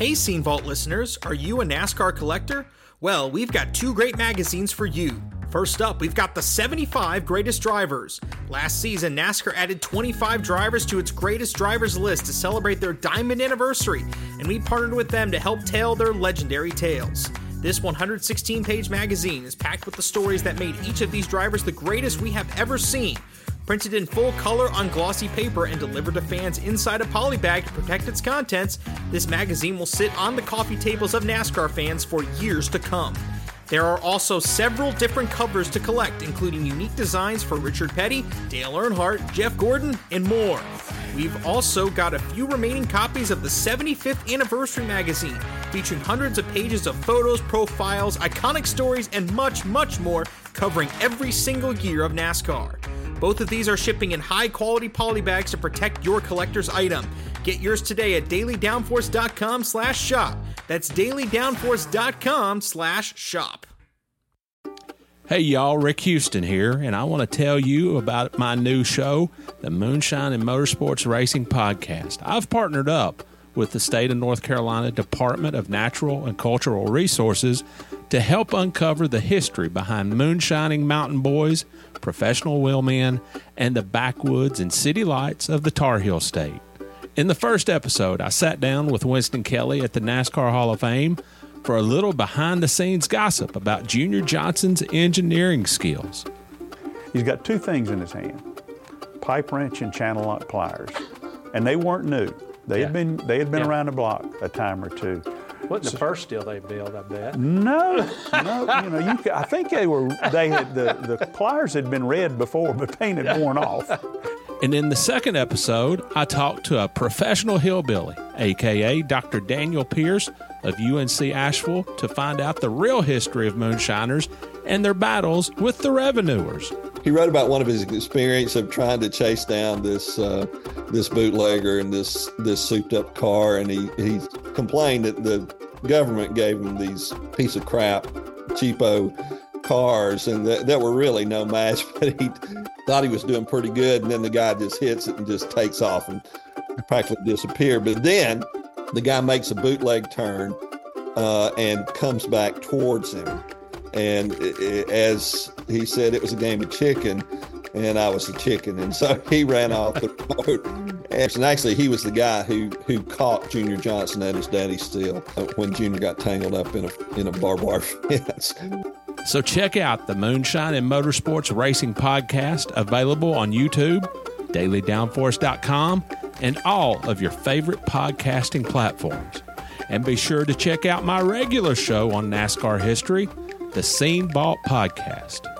Hey, Scene Vault listeners, are you a NASCAR collector? Well, we've got two great magazines for you. First up, we've got the 75 Greatest Drivers. Last season, NASCAR added 25 drivers to its greatest drivers list to celebrate their diamond anniversary, and we partnered with them to help tell their legendary tales. This 116 page magazine is packed with the stories that made each of these drivers the greatest we have ever seen. Printed in full color on glossy paper and delivered to fans inside a polybag to protect its contents, this magazine will sit on the coffee tables of NASCAR fans for years to come. There are also several different covers to collect, including unique designs for Richard Petty, Dale Earnhardt, Jeff Gordon, and more. We've also got a few remaining copies of the 75th Anniversary magazine, featuring hundreds of pages of photos, profiles, iconic stories, and much, much more, covering every single year of NASCAR. Both of these are shipping in high quality polybags to protect your collector's item. Get yours today at dailydownforce.com slash shop. That's dailydownforce.com slash shop. Hey y'all, Rick Houston here, and I want to tell you about my new show, the Moonshine and Motorsports Racing Podcast. I've partnered up with the state of North Carolina Department of Natural and Cultural Resources to help uncover the history behind moonshining mountain boys, professional wheelmen, and the backwoods and city lights of the Tar Heel State. In the first episode, I sat down with Winston Kelley at the NASCAR Hall of Fame for a little behind the scenes gossip about Junior Johnson's engineering skills. He's got two things in his hand pipe wrench and channel lock pliers. And they weren't new. They Yeah. had been they had been Yeah. around the block a time or two. Wasn't the first deal they built, I bet. No, no, you know, you, I think they were they had the, the pliers had been red before, but paint had worn off. And in the second episode, I talked to a professional hillbilly, aka Dr. Daniel Pierce of UNC Asheville, to find out the real history of moonshiners and their battles with the revenuers. He wrote about one of his experience of trying to chase down this uh, this bootlegger in this this souped up car, and he he complained that the government gave him these piece of crap, cheapo cars, and that, that were really no match. But he thought he was doing pretty good, and then the guy just hits it and just takes off and practically disappear. But then the guy makes a bootleg turn uh, and comes back towards him. And i- i- as he said, it was a game of chicken, and I was a chicken. And so he ran off the road. And actually, he was the guy who, who caught Junior Johnson at his daddy's uh, when Junior got tangled up in a, in a barbed wire fence. So check out the Moonshine and Motorsports Racing Podcast, available on YouTube, dailydownforce.com, and all of your favorite podcasting platforms. And be sure to check out my regular show on NASCAR history, the Scene Vault Podcast.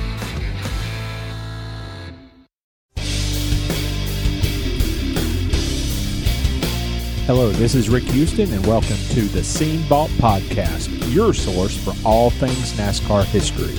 Hello, this is Rick Houston, and welcome to the Scene Vault Podcast, your source for all things NASCAR history.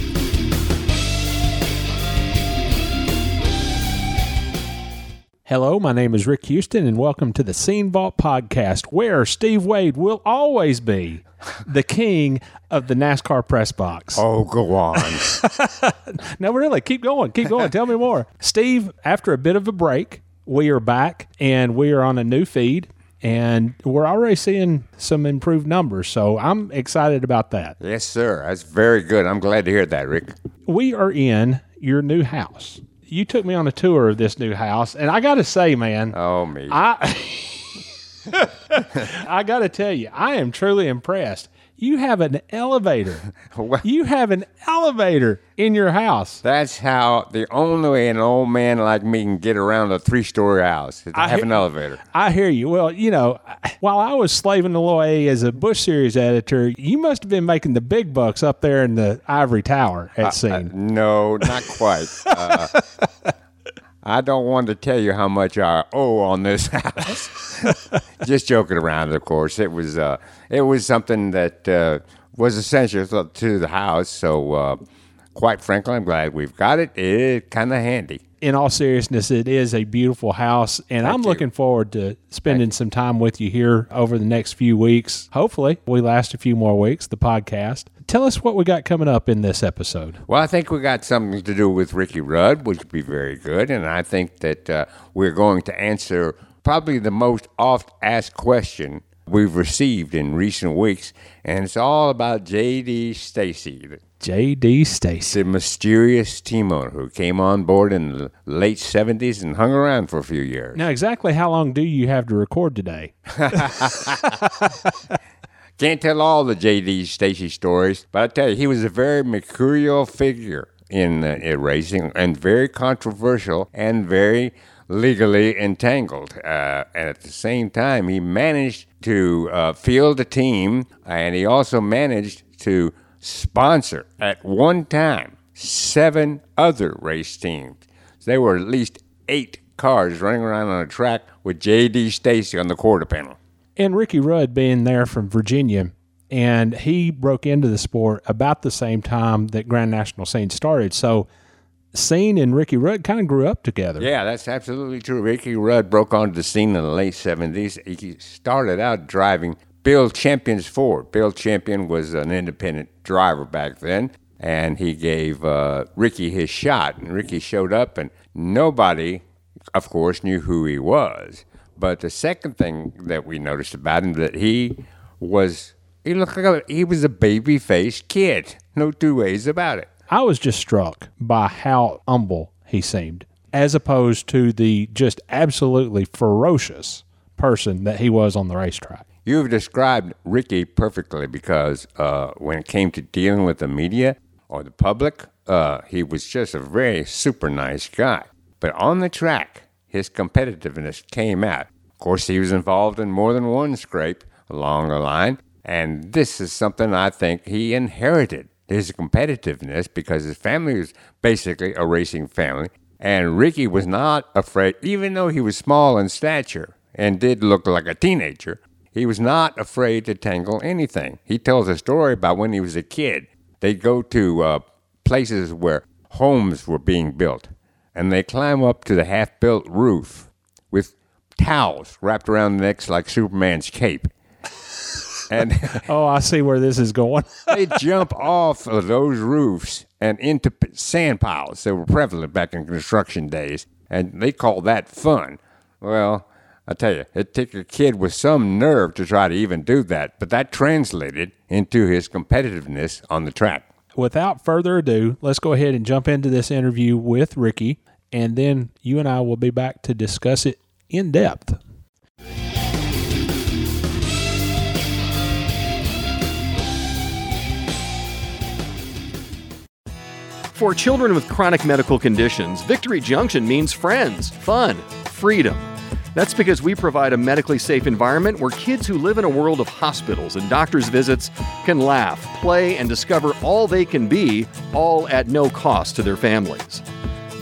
Hello, my name is Rick Houston, and welcome to the Scene Vault Podcast, where Steve Waid will always be the king of the NASCAR press box. Oh, go on. No, really, keep going, keep going. Tell me more. Steve, after a bit of a break, we are back and we are on a new feed and we're already seeing some improved numbers. So I'm excited about that. yes, sir. That's very good. I'm glad to hear that, Rick. We are in your new house. You took me on a tour of this new house, and I got to say, man, Oh, me. I I got to tell you, I am truly impressed. You have an elevator. What? you have an elevator in your house. That's how the only way an old man like me can get around a three-story house is to I have hear- an elevator. I hear you. Well, you know, while I was slaving away as a Busch series editor, you must have been making the big bucks up there in the ivory tower at scene. No, not quite. uh, I don't want to tell you how much I owe on this house. Just joking around, of course. It was uh, it was something that uh, was essential to- to the house. So, uh, quite frankly, I'm glad we've got it. It's kind of handy. in all seriousness, it is a beautiful house, and I'm you. looking forward to spending some time with you here over the next few weeks. Hopefully, we last a few more weeks, the podcast. Tell us what we got coming up in this episode. Well, I think we got something to do with Ricky Rudd, which would be very good. And I think that uh, we're going to answer probably the most oft asked question we've received in recent weeks. And it's all about J.D. Stacy, J.D. Stacy. the mysterious team owner who came on board in the late 70s and hung around for a few years. Now, exactly how long do you have to record today? Can't tell all the J.D. Stacy stories, but I tell you, he was a very mercurial figure in, uh, in racing and very controversial and very legally entangled. Uh, and at the same time, he managed to uh, field a team and he also managed to sponsor at one time seven other race teams. There were at least eight cars running around on a track with J.D. Stacy on the quarter panel. And Ricky Rudd being there from Virginia, and he broke into the sport about the same time that Grand National Scene started. So, Scene and Ricky Rudd kind of grew up together. Yeah, that's absolutely true. Ricky Rudd broke onto the scene in the late 70s. He started out driving Bill Champion's Ford. Bill Champion was an independent driver back then, and he gave uh, Ricky his shot. And Ricky showed up, and nobody, of course, knew who he was. But the second thing that we noticed about him that he was he looked like a, he was a baby faced kid. No two ways about it. I was just struck by how humble he seemed, as opposed to the just absolutely ferocious person that he was on the racetrack. You've described Ricky perfectly because uh, when it came to dealing with the media or the public, uh, he was just a very super nice guy. But on the track, his competitiveness came out. Of course, he was involved in more than one scrape along the line, and this is something I think he inherited his competitiveness because his family was basically a racing family. And Ricky was not afraid, even though he was small in stature and did look like a teenager, he was not afraid to tangle anything. He tells a story about when he was a kid. They'd go to uh, places where homes were being built, and they climb up to the half built roof with towels wrapped around the necks like Superman's cape. And Oh, I see where this is going. they jump off of those roofs and into sand piles that were prevalent back in construction days, and they call that fun. Well, I tell you, it took a kid with some nerve to try to even do that, but that translated into his competitiveness on the track. Without further ado, let's go ahead and jump into this interview with Ricky, and then you and I will be back to discuss it in depth. For children with chronic medical conditions, Victory Junction means friends, fun, freedom. That's because we provide a medically safe environment where kids who live in a world of hospitals and doctors' visits can laugh, play, and discover all they can be, all at no cost to their families.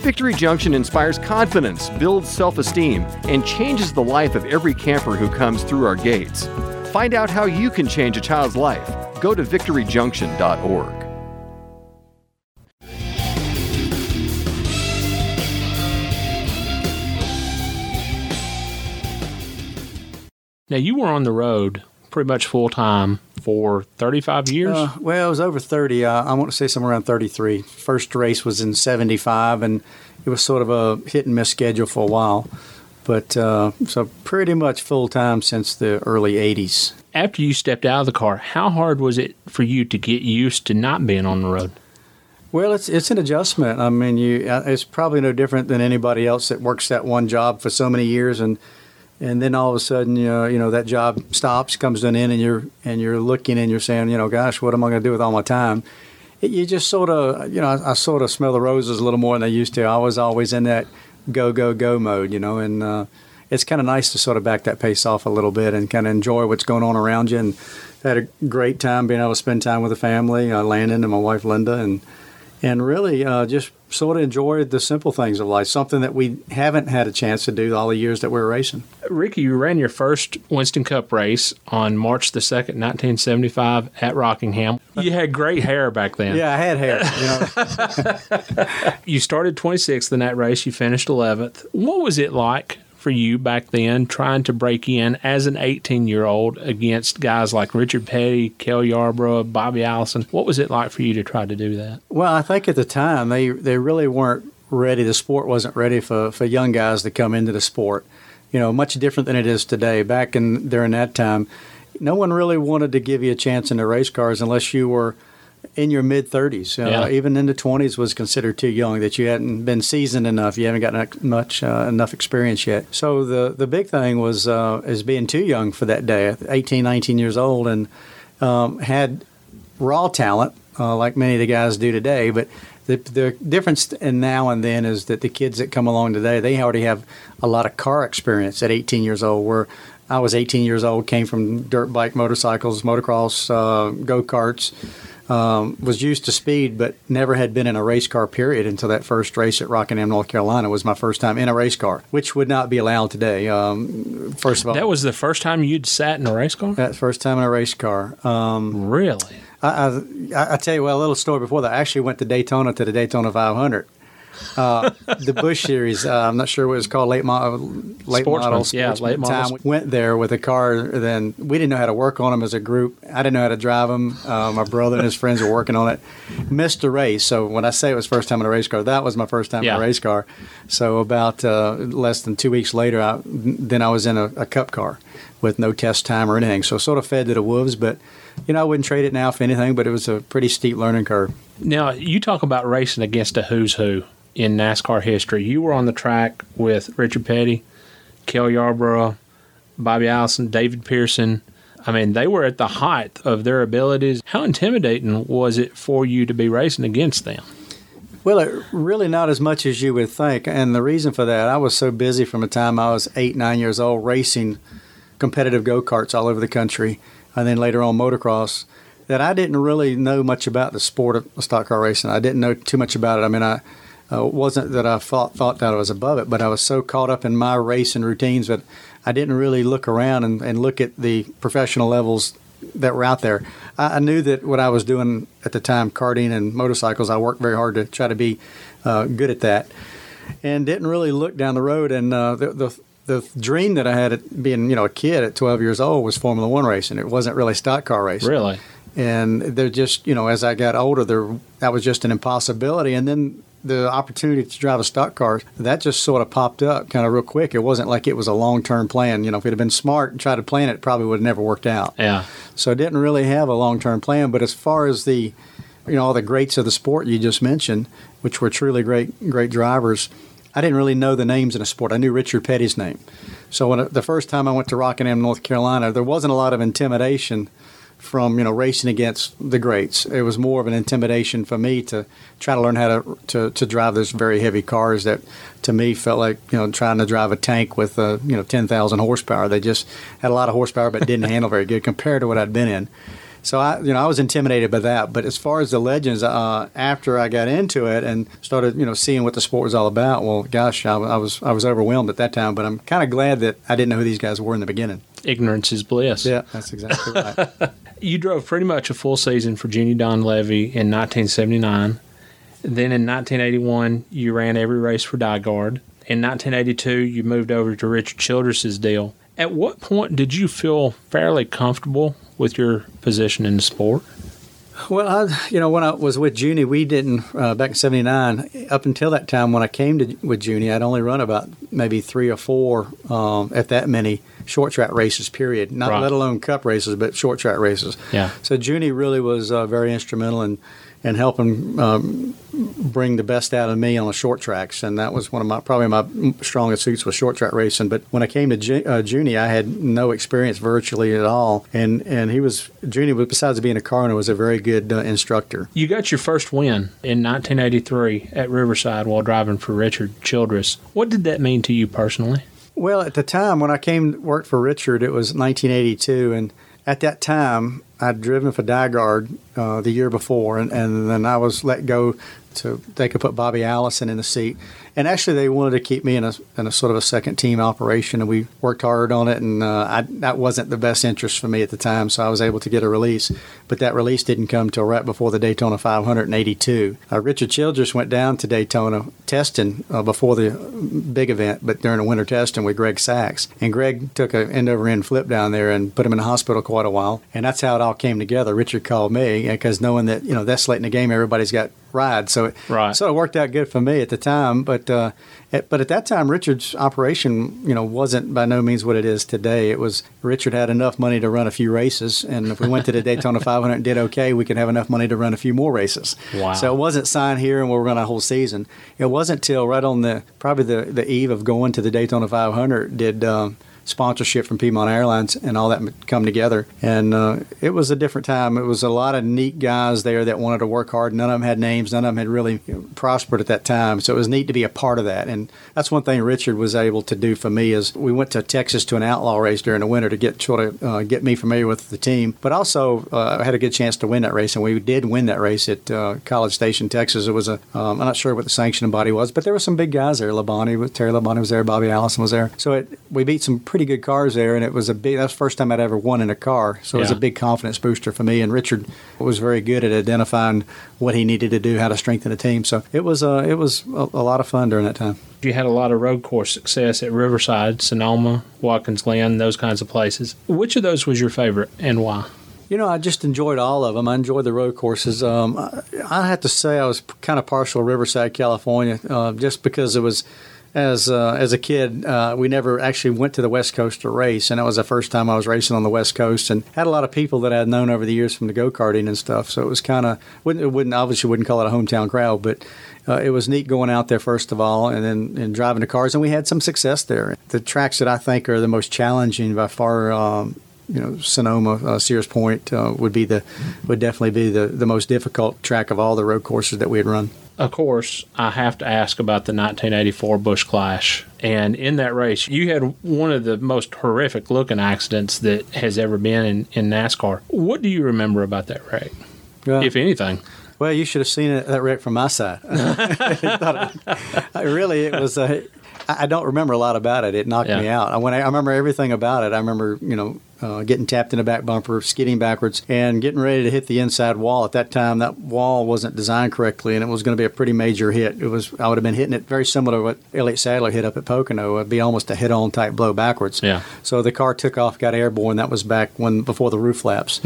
Victory Junction inspires confidence, builds self esteem, and changes the life of every camper who comes through our gates. Find out how you can change a child's life. Go to victoryjunction.org. Now you were on the road pretty much full time for 35 years. Uh, well, it was over 30. Uh, I want to say somewhere around 33. First race was in 75, and it was sort of a hit and miss schedule for a while. But uh, so pretty much full time since the early 80s. After you stepped out of the car, how hard was it for you to get used to not being on the road? Well, it's it's an adjustment. I mean, you uh, it's probably no different than anybody else that works that one job for so many years and and then all of a sudden, you know, you know that job stops, comes to an end, and you're and you're looking and you're saying, you know, gosh, what am I going to do with all my time? It, you just sort of, you know, I, I, sort of smell the roses a little more than I used to. I was always in that go go go mode, you know, and uh, it's kind of nice to sort of back that pace off a little bit and kind of enjoy what's going on around you. And had a great time being able to spend time with the family, uh, Landon and my wife Linda, and and really uh, just sort of enjoyed the simple things of life, something that we haven't had a chance to do all the years that we're racing. Ricky, you ran your first Winston Cup race on March the 2nd, 1975 at Rockingham. You had great hair back then. Yeah, I had hair. You, know. you started 26th in that race. You finished 11th. What was it like for you back then trying to break in as an 18 year old against guys like Richard Petty, Cale Yarborough, Bobby Allison? What was it like for you to try to do that? Well, I think at the time they, they really weren't ready. The sport wasn't ready for, for young guys to come into the sport. You know, much different than it is today. Back in during that time, no one really wanted to give you a chance in the race cars unless you were – in your mid 30s. Uh, yeah. Even in the 20s was considered too young, that you hadn't been seasoned enough. You haven't gotten much uh, enough experience yet. So the, the big thing was uh, is being too young for that day, 18, 19 years old, and um, had raw talent uh, like many of the guys do today. But the, the difference in now and then is that the kids that come along today, they already have a lot of car experience at 18 years old, where I was 18 years old, came from dirt bike motorcycles, motocross, uh, go karts um, was used to speed, but never had been in a race car period until that first race at Rockingham, North Carolina, was my first time in a race car, which would not be allowed today. Um, first of all, that was the first time you'd sat in a race car. That first time in a race car. Um, really? I, I, I, tell you, well, a little story before that. I actually went to Daytona to the Daytona 500 uh, the Busch Series. Uh, I'm not sure what it was called. Late, mo- late model. Yeah, late model. We Went there with a car. Then we didn't know how to work on them as a group. I didn't know how to drive them. Uh, my brother and his friends were working on it. Missed a race. So when I say it was first time in a race car, that was my first time yeah. in a race car. So about uh, less than two weeks later, I, then I was in a, a Cup car with no test time or anything. So sort of fed to the wolves, but you know, I wouldn't trade it now for anything, but it was a pretty steep learning curve. Now, you talk about racing against a who's who in NASCAR history. You were on the track with Richard Petty, Cale Yarborough, Bobby Allison, David Pearson. I mean, they were at the height of their abilities. How intimidating was it for you to be racing against them? Well, it, really not as much as you would think. And the reason for that, I was so busy from the time I was eight, nine years old racing competitive go karts all over the country, and then later on motocross, that I didn't really know much about the sport of stock car racing. I didn't know too much about it. I mean, I uh, wasn't that I thought thought that I was above it, but I was so caught up in my race and routines that I didn't really look around and, and look at the professional levels that were out there. I, I, knew that what I was doing at the time, karting and motorcycles, I worked very hard to try to be uh, good at that, and didn't really look down the road. And uh, the, the the dream that I had at being you know a kid at 12 years old was Formula One racing. It wasn't really stock car racing. Really. And they're just you know as I got older, there that was just an impossibility. And then the opportunity to drive a stock car, that just sort of popped up kind of real quick. It wasn't like it was a long term plan. You know, if it had been smart and tried to plan it, it probably would have never worked out. Yeah. So I didn't really have a long term plan. But as far as the, you know, all the greats of the sport you just mentioned, which were truly great, great drivers, I didn't really know the names in a sport. I knew Richard Petty's name. So when the first time I went to Rockingham, North Carolina, there wasn't a lot of intimidation from you know racing against the greats. It was more of an intimidation for me to try to learn how to to, to drive those very heavy cars that to me felt like you know trying to drive a tank with uh, you know ten thousand horsepower. They just had a lot of horsepower but didn't handle very good compared to what I'd been in. So I, you know, I was intimidated by that. But as far as the legends, uh, after I got into it and started, you know, seeing what the sport was all about, well, gosh, I, I was I was overwhelmed at that time. But I'm kind of glad that I didn't know who these guys were in the beginning. Ignorance is bliss. Yeah, that's exactly right. you drove pretty much a full season for Junie Donlavey in 1979. Then in 1981, you ran every race for DiGard. In 1982, you moved over to Richard Childress's deal. At what point did you feel fairly comfortable with your position in the sport? Well, I, you know, when I was with Junie, we didn't uh, back in '79. Up until that time, when I came to with Junie, I'd only run about maybe three or four um, at that many short track races. Period. Not right. let alone Cup races, but short track races. Yeah. So Junie really was uh, very instrumental in and help him um, bring the best out of me on the short tracks, and that was one of my probably my strongest suits was short track racing. But when I came to Ju- uh, Junie, I had no experience virtually at all, and and he was Junie, besides being a coroner, was a very good uh, instructor. You got your first win in 1983 at Riverside while driving for Richard Childress. What did that mean to you personally? Well, at the time when I came to work for Richard, it was 1982, and at that time I'd driven for DiGard uh, the year before, and, and then I was let go to they could put Bobby Allison in the seat. And actually, they wanted to keep me in a, in a sort of a second team operation, and we worked hard on it. And uh, I, that wasn't the best interest for me at the time, so I was able to get a release. But that release didn't come till right before the Daytona 582. Uh, Richard Childress went down to Daytona testing uh, before the big event, but during the winter testing with Greg Sacks. And Greg took an end over end flip down there and put him in the hospital quite a while. And that's how it all came together. Richard called me because knowing that you know that's late in the game, everybody's got ride. So it, right. so it worked out good for me at the time. But uh, at, but at that time, Richard's operation, you know, wasn't by no means what it is today. It was Richard had enough money to run a few races, and if we went to the Daytona 500 and did okay, we could have enough money to run a few more races. Wow. So it wasn't signed here and we'll run a whole season. It wasn't till right on the probably the the eve of going to the Daytona 500 did. Um, sponsorship from Piedmont Airlines and all that come together. And uh, it was a different time. It was a lot of neat guys there that wanted to work hard. None of them had names. None of them had really prospered at that time. So it was neat to be a part of that. And that's one thing Richard was able to do for me is we went to Texas to an outlaw race during the winter to get sort of uh, get me familiar with the team. But also uh, I had a good chance to win that race, and we did win that race at uh, College Station, Texas. It was a um, I'm not sure what the sanctioning body was, but there were some big guys there. Labonte, Terry Labonte was there. Bobby Allison was there. So it, we beat some pretty good cars there, and it was a big. That's the first time I'd ever won in a car, so it was a big confidence booster for me. And Richard was very good at identifying what he needed to do, how to strengthen a team. So it was uh, it was a, a lot of fun during that time. You had a lot of road course success at Riverside, Sonoma, Watkins Glen, those kinds of places. Which of those was your favorite and why? You know, I just enjoyed all of them. I enjoyed the road courses. Um, I, I have to say I was kind of partial to Riverside, California, uh, just because it was. As uh, as a kid, uh, we never actually went to the West Coast to race, and that was the first time I was racing on the West Coast, and had a lot of people that I had known over the years from the go karting and stuff. So it was kind of wouldn't it wouldn't obviously wouldn't call it a hometown crowd, but uh, it was neat going out there first of all, and then and driving the cars, and we had some success there. The tracks that I think are the most challenging by far. Um, you know, Sonoma, uh, Sears Point uh, would be the would definitely be the, the most difficult track of all the road courses that we had run. Of course, I have to ask about the 1984 Busch Clash. And in that race, you had one of the most horrific looking accidents that has ever been in, in NASCAR. What do you remember about that wreck, Well, if anything? well, you should have seen it, that wreck from my side. It- really, it was. Uh, I don't remember a lot about it. It knocked me out. When I, I remember everything about it. I remember, you know, uh, getting tapped in the back bumper, skidding backwards, and getting ready to hit the inside wall. At that time, that wall wasn't designed correctly, and it was going to be a pretty major hit. It was. I would have been hitting it very similar to what Elliott Sadler hit up at Pocono. It'd be almost a head-on type blow backwards. Yeah. So the car took off, got airborne. That was back when before the roof flaps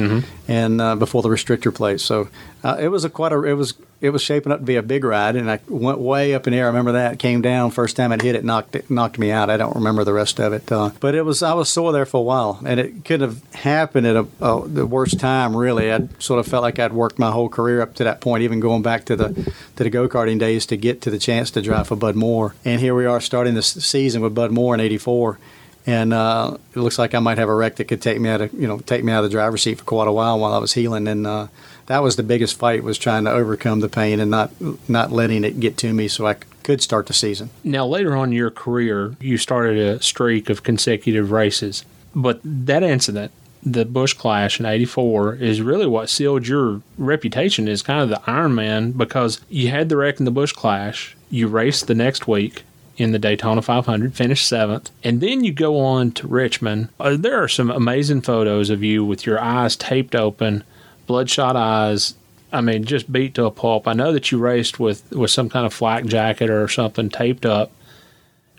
and uh, before the restrictor plates. So uh, it was a quite a. It was it was shaping up to be a big ride, and I went way up in the air. I remember that came down first time it hit it knocked it knocked me out. I don't remember the rest of it, uh, but it was I was sore there for a while, and it could have happened at a, a, the worst time. Really, I sort of felt like I'd worked my whole career up to that point, even going back to the to the go karting days to get to the chance to drive for Bud Moore. And here we are starting this season with Bud Moore in '84 and uh, it looks like I might have a wreck that could take me out of you know take me out of the driver's seat for quite a while while I was healing. And uh, that was the biggest fight was trying to overcome the pain and not not letting it get to me so I could start the season. Now, later on in your career, you started a streak of consecutive races. But that incident, the Busch Clash in 84, is really what sealed your reputation as kind of the Iron Man because you had the wreck in the Busch Clash, you raced the next week in the Daytona 500, finished seventh, and then you go on to Richmond. Uh, there are some amazing photos of you with your eyes taped open, bloodshot eyes. I mean, just beat to a pulp. I know that you raced with, with some kind of flak jacket or something taped up.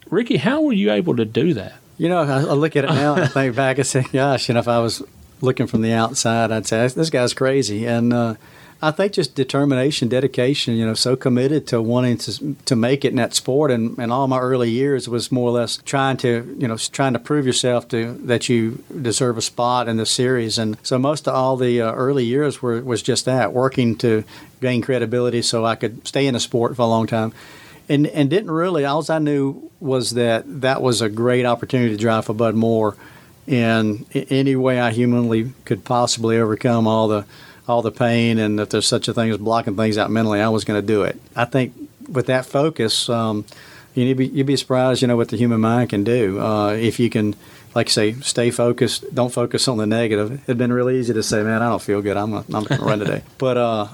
Ricky, how were you able to do that? You know, I, I look at it now and I think back and say, gosh, you know, if I was looking from the outside, I'd say this guy's crazy. And uh, I think just determination, dedication. You know, so committed to wanting to to make it in that sport, and, and all my early years was more or less trying to you know trying to prove yourself to that you deserve a spot in the series. And so most of all the uh, early years were was just that working to gain credibility so I could stay in the sport for a long time. And, and didn't really, all I knew was that that was a great opportunity to drive for Bud Moore in any way I humanly could possibly overcome all the all the pain and if there's such a thing as blocking things out mentally, I was going to do it. I think with that focus, um, you'd be, you'd be surprised, you know, what the human mind can do uh, if you can, like say, stay focused. Don't focus on the negative. It'd been really easy to say, man, I don't feel good. I'm I'm going to run today. But uh,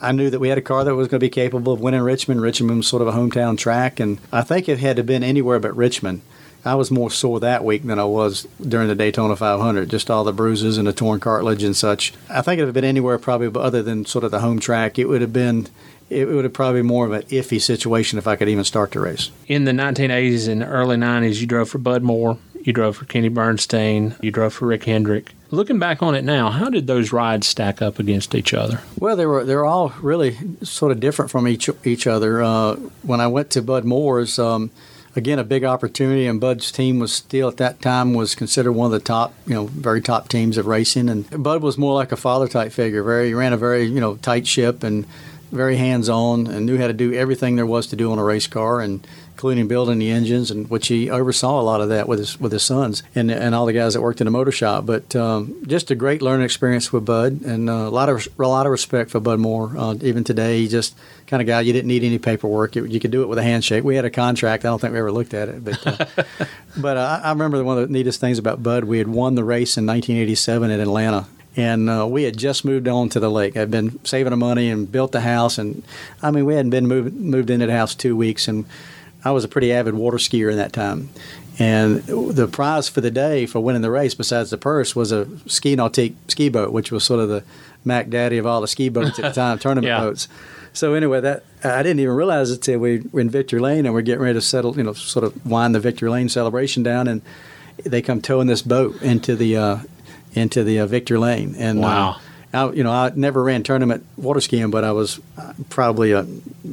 I knew that we had a car that was going to be capable of winning Richmond. Richmond was sort of a hometown track, and I think it had to been anywhere but Richmond. I was more sore that week than I was during the Daytona 500, just all the bruises and the torn cartilage and such. I think it would have been anywhere probably other than sort of the home track. It would have been it would have probably been more of an iffy situation if I could even start the race. In the 1980s and early 90s, you drove for Bud Moore, you drove for Kenny Bernstein, you drove for Rick Hendrick. Looking back on it now, how did those rides stack up against each other? Well, they were they were all really sort of different from each each other. Uh, when I went to Bud Moore's. Um, again a big opportunity and Bud's team was still at that time was considered one of the top you know very top teams of racing and Bud was more like a father type figure very he ran a very you know tight ship and very hands on and knew how to do everything there was to do on a race car and including building the engines, and which he oversaw a lot of that with his with his sons and and all the guys that worked in the motor shop. But um, just a great learning experience with Bud, and uh, a lot of a lot of respect for Bud Moore. Uh, even today, he just kind of guy you didn't need any paperwork. You, you, could do it with a handshake. We had a contract. I don't think we ever looked at it, but uh, but uh, I remember one of the neatest things about Bud. We had won the race in 1987 in Atlanta, and uh, we had just moved on to the lake. I'd been saving the money and built the house, and I mean, we hadn't been moved moved into the house two weeks, and I was a pretty avid water skier in that time. And the prize for the day for winning the race, besides the purse, was a ski nautique ski boat, which was sort of the Mac Daddy of all the ski boats at the time, tournament yeah. boats. So anyway, that I didn't even realize it until we were in Victory Lane and we're getting ready to settle, you know, sort of wind the Victory Lane celebration down, and they come towing this boat into the uh, into the uh, Victory Lane. And uh, wow. Uh, I, you know, I never ran tournament water skiing, but I was probably a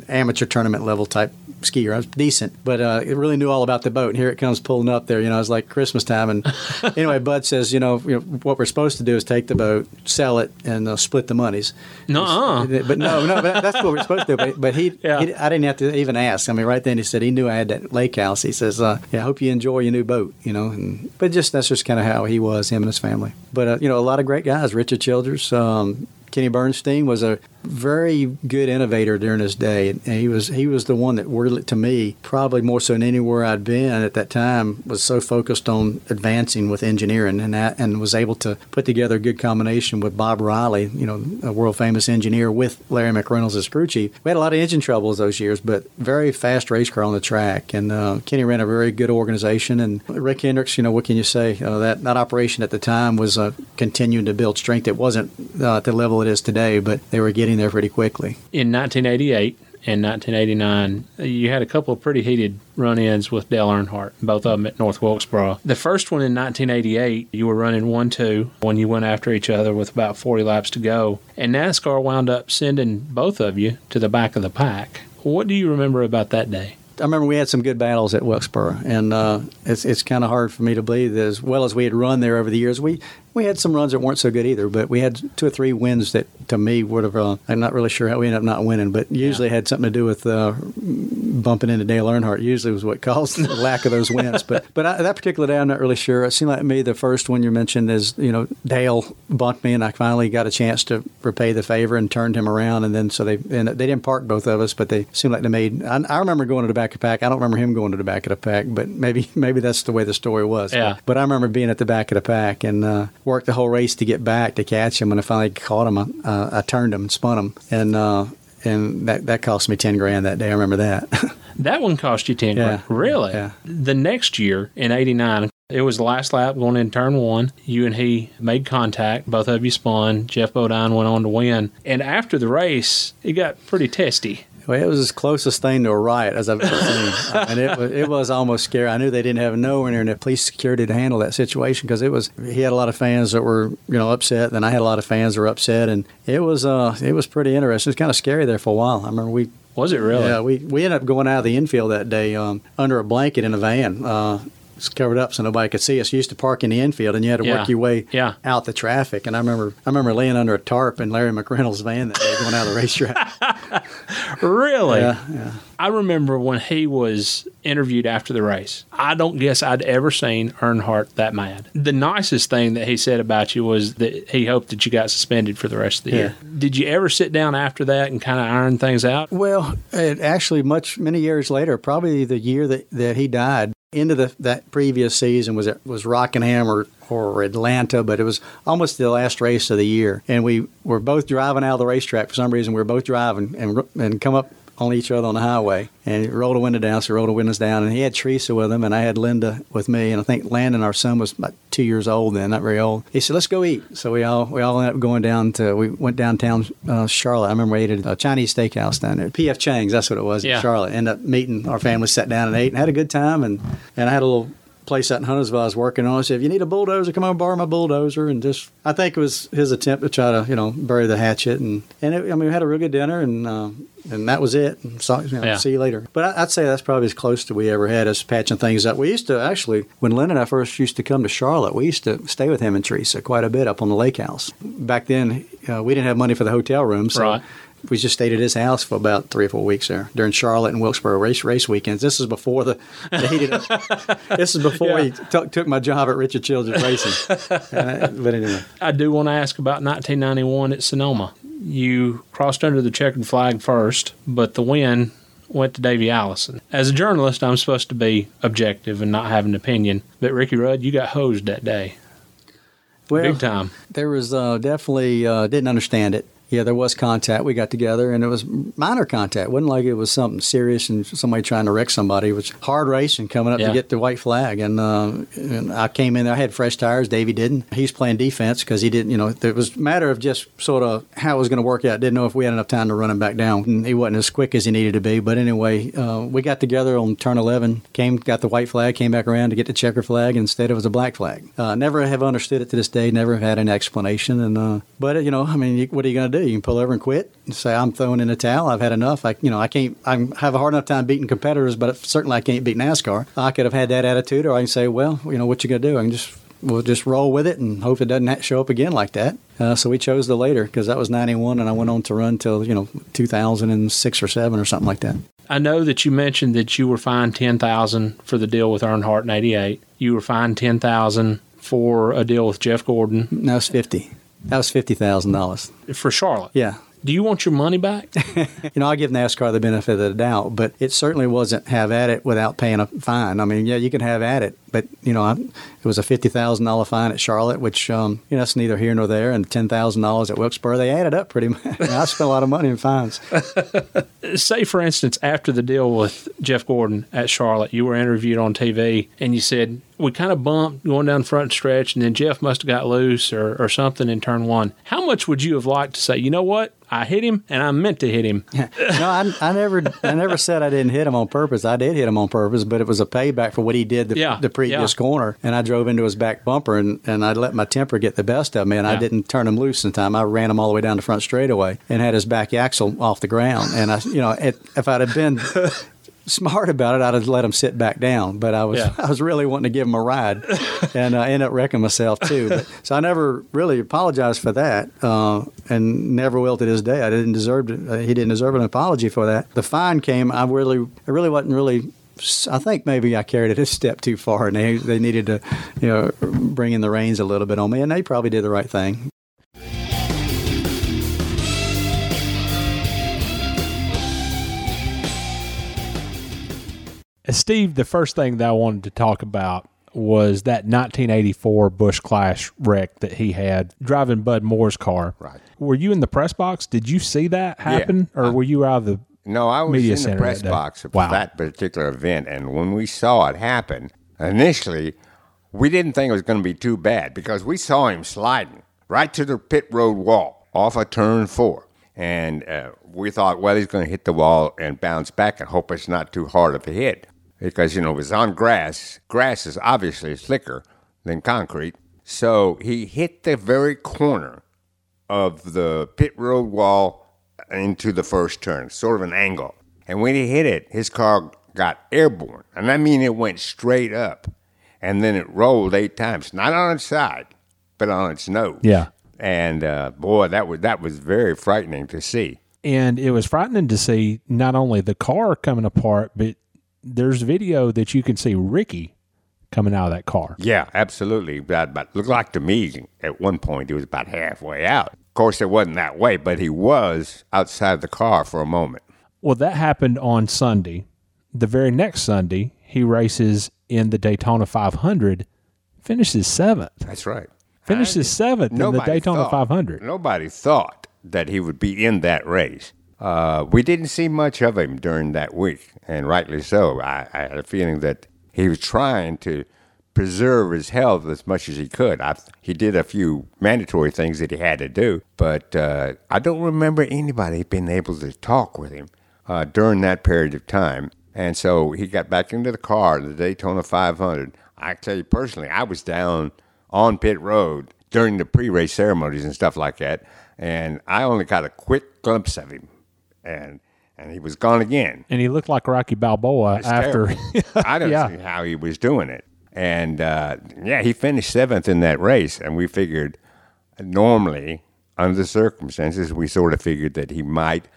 amateur tournament level type skier. I was decent, but uh, I really knew all about the boat. And here it comes pulling up there. You know, it was like Christmas time. And anyway, Bud says, you know, you know, what we're supposed to do is take the boat, sell it, and uh, split the monies. No, but no, no, but that's what we're supposed to do. But, but he, yeah. he, I didn't have to even ask. I mean, right then he said he knew I had that lake house. He says, uh, "Yeah, I hope you enjoy your new boat." You know, and but just that's just kind of how he was, him and his family. But uh, you know, a lot of great guys. Richard Childress. um, Kenny Bernstein was a very good innovator during his day, and he was he was the one that really, to me, probably more so than anywhere I'd been at that time, was so focused on advancing with engineering, and that, and was able to put together a good combination with Bob Riley, you know, a world famous engineer, with Larry McReynolds as crew chief. We had a lot of engine troubles those years, but very fast race car on the track, and uh, Kenny ran a very good organization, and Rick Hendricks, you know, what can you say? Uh, that that operation at the time was uh, continuing to build strength. It wasn't uh, at the level it is today, but they were getting there pretty quickly. In 1988 and 1989, you had a couple of pretty heated run ins with Dale Earnhardt, both of them at North Wilkesboro. The first one in 1988, you were running 1 2 when you went after each other with about 40 laps to go. And NASCAR wound up sending both of you to the back of the pack. What do you remember about that day? I remember we had some good battles at Wilkesboro, and uh, it's it's kind of hard for me to believe that as well as we had run there over the years, we we had some runs that weren't so good either, but we had two or three wins that to me would have. Uh, I'm not really sure how we ended up not winning, but usually yeah. had something to do with uh, bumping into Dale Earnhardt. Usually was what caused the lack of those wins. But but I, that particular day, I'm not really sure. It seemed like me the first one you mentioned is you know Dale bumped me, and I finally got a chance to repay the favor and turned him around, and then so they and they didn't park both of us, but they seemed like they made. I, I remember going to the back of the pack. I don't remember him going to the back of the pack, but maybe maybe that's the way the story was. Yeah. But, but I remember being at the back of the pack and uh, worked the whole race to get back to catch him. When I finally caught him, I, uh, I turned him and spun him, and uh, and that that cost me ten grand that day. I remember that. that one cost you ten yeah. grand, really? Yeah. The next year in '89, it was the last lap going in turn one. You and he made contact. Both of you spun. Geoff Bodine went on to win. And after the race, it got pretty testy. Well, it was the closest thing to a riot as I've ever seen, and it was it was almost scary. I knew they didn't have nowhere near enough police security to handle that situation because it was he had a lot of fans that were you know upset, and I had a lot of fans that were upset, and it was uh it was pretty interesting. It was kind of scary there for a while. I remember we Was it really? yeah we we ended up going out of the infield that day um, under a blanket in a van. Uh, it's covered up so nobody could see us. You used to park in the infield, and you had to Yeah. work your way Yeah. out the traffic. And I remember, I remember laying under a tarp in Larry McReynolds' van that day, going out of the racetrack. Really? yeah, yeah. I remember when he was interviewed after the race. I don't guess I'd ever seen Earnhardt that mad. The nicest thing that he said about you was that he hoped that you got suspended for the rest of the year. Did you ever sit down after that and kind of iron things out? Well, it actually, much many years later, probably the year that, that he died, into the that previous season was it was Rockingham or, or Atlanta, but it was almost the last race of the year, and we were both driving out of the racetrack for some reason. We were both driving and and come up on each other on the highway, and he rolled the window down, so he rolled the windows down, and he had Teresa with him, and I had Linda with me, and I think Landon, our son, was about two years old then, not very old. He said, "Let's go eat." So we all we all ended up going down to we went downtown uh, Charlotte. I remember we ate at a Chinese steakhouse down there, PF Chang's. That's what it was Yeah. in Charlotte. Ended up meeting our family, sat down and ate, and had a good time, and and I had a little place out in Huntersville I was working on. I said, if you need a bulldozer, come and borrow my bulldozer. And just, I think it was his attempt to try to, you know, bury the hatchet. And, and it, I mean, we had a real good dinner and, uh, and that was it. And so, you know, Yeah. see you later. But I, I'd say that's probably as close to we ever had us patching things up. We used to actually, when Lynn and I first used to come to Charlotte, we used to stay with him and Teresa quite a bit up on the lake house. Back then, uh, we didn't have money for the hotel room. So Right. We just stayed at his house for about three or four weeks there during Charlotte and Wilkesboro race race weekends. This is before the, the heated up. this is before he took took my job at Richard Childress Racing. Uh, but anyway, I do want to ask about 1991 at Sonoma. You crossed under the checkered flag first, but the win went to Davey Allison. As a journalist, I'm supposed to be objective and not have an opinion, but Ricky Rudd, you got hosed that day. well, Big time. there was uh, definitely uh, didn't understand it. Yeah, there was contact. We got together, and it was minor contact. It wasn't like it was something serious and somebody trying to wreck somebody. It was hard racing coming up Yeah. to get the white flag, and, uh, and I came in there. I had fresh tires. Davey didn't. He's playing defense because he didn't. You know, it was a matter of just sort of how it was going to work out. Didn't know if we had enough time to run him back down. And he wasn't as quick as he needed to be. But anyway, uh, we got together on turn 11. Came, got the white flag. Came back around to get the checker flag. Instead, it was a black flag. Uh, never have understood it to this day. Never have had an explanation. And uh, but you know, I mean, what are you going to do? You can pull over and quit and say I'm throwing in a towel. I've had enough. I, you know, I can't. I have a hard enough time beating competitors, but certainly I can't beat NASCAR. I could have had that attitude, or I can say, well, you know, what you going to do? I can just we'll just roll with it and hope it doesn't show up again like that. Uh, so we chose the later because that was 91 and I went on to run till, you know, 2006 or 7 or something like that. I know that you mentioned that you were fined 10000 for the deal with Earnhardt in 88. You were fined 10000 for a deal with Jeff Gordon That was 50. That was $50,000. for Charlotte. Yeah. Do you want your money back? You know, I give NASCAR the benefit of the doubt, but it certainly wasn't have at it without paying a fine. I mean, yeah, you can have at it, but you know, I, it was a fifty thousand dollar fine at Charlotte, which um, you know, that's neither here nor there, and ten thousand dollars at Wilkesboro. They added up pretty much. I spent a lot of money in fines. Say, for instance, after the deal with Jeff Gordon at Charlotte, you were interviewed on TV and you said, We kind of bumped going down front stretch, and then Jeff must have got loose or, or something in turn one. How much would you have liked to say, You know what? I hit him and I meant to hit him. no, I, I never, I never said I didn't hit him on purpose. I did hit him on purpose, but it was a payback for what he did the, Yeah, the previous yeah. corner, and I drove into his back bumper, and, and I let my temper get the best of me, and I didn't turn him loose in time. I ran him all the way down the front straightaway and had his back axle off the ground, and I, you know, it, if I'd have been. Smart about it, I'd have let him sit back down. But I was, Yeah. I was really wanting to give him a ride, and I ended up wrecking myself too. But, so I never really apologized for that, uh, and never will to this day. I didn't deserve it. Uh, he didn't deserve an apology for that. The fine came. I really, it really wasn't really. I think maybe I carried it a step too far, and they they needed to, you know, bring in the reins a little bit on me, and they probably did the right thing. Uh, Steve, the first thing that I wanted to talk about was that 1984 Busch Clash wreck that he had driving Bud Moore's car. Right. Were you in the press box? Did you see that happen, or were you out of the? No, I was Media in center the press that box for Wow. that particular event, and when we saw it happen, initially, we didn't think it was going to be too bad because we saw him sliding right to the pit road wall off of turn four. And uh, we thought, well, he's going to hit the wall and bounce back and hope it's not too hard of a hit. Because, you know, it was on grass. Grass is obviously slicker than concrete. So he hit the very corner of the pit road wall into the first turn, sort of an angle. And when he hit it, his car got airborne. And I mean, it went straight up. And then it rolled eight times, not on its side, but on its nose. Yeah. And uh, boy, that was that was very frightening to see. And it was frightening to see not only the car coming apart, but there's video that you can see Ricky coming out of that car. Yeah, absolutely. But, but looked like to me at one point he was about halfway out. Course, it wasn't that way, but he was outside the car for a moment. Well, that happened on Sunday. The very next Sunday, he races in the Daytona 500, finishes seventh. That's right. Finishes seventh in the Daytona thought- 500. Nobody thought that he would be in that race. Uh, we didn't see much of him during that week, and rightly so. I, I had a feeling that he was trying to preserve his health as much as he could. I, he did a few mandatory things that he had to do, but uh, I don't remember anybody being able to talk with him uh, during that period of time. And so he got back into the car, the Daytona 500. I tell you personally, I was down on pit road during the pre-race ceremonies and stuff like that, and I only got a quick glimpse of him, and and he was gone again. And he looked like Rocky Balboa after. I don't Yeah. see how he was doing it. And uh, yeah, he finished seventh in that race, and we figured normally under the circumstances, we sort of figured that he might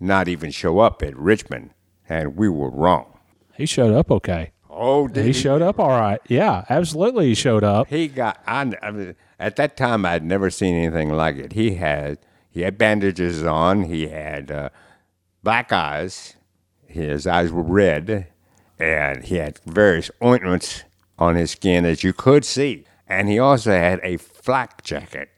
not even show up at Richmond, and we were wrong. he showed up okay. Oh, did He showed up all right. Yeah, absolutely. He showed up. He got. I, I mean, at that time, I'd never seen anything like it. He had he had bandages on. He had uh, black eyes. His eyes were red, and he had various ointments on his skin as you could see. And he also had a flak jacket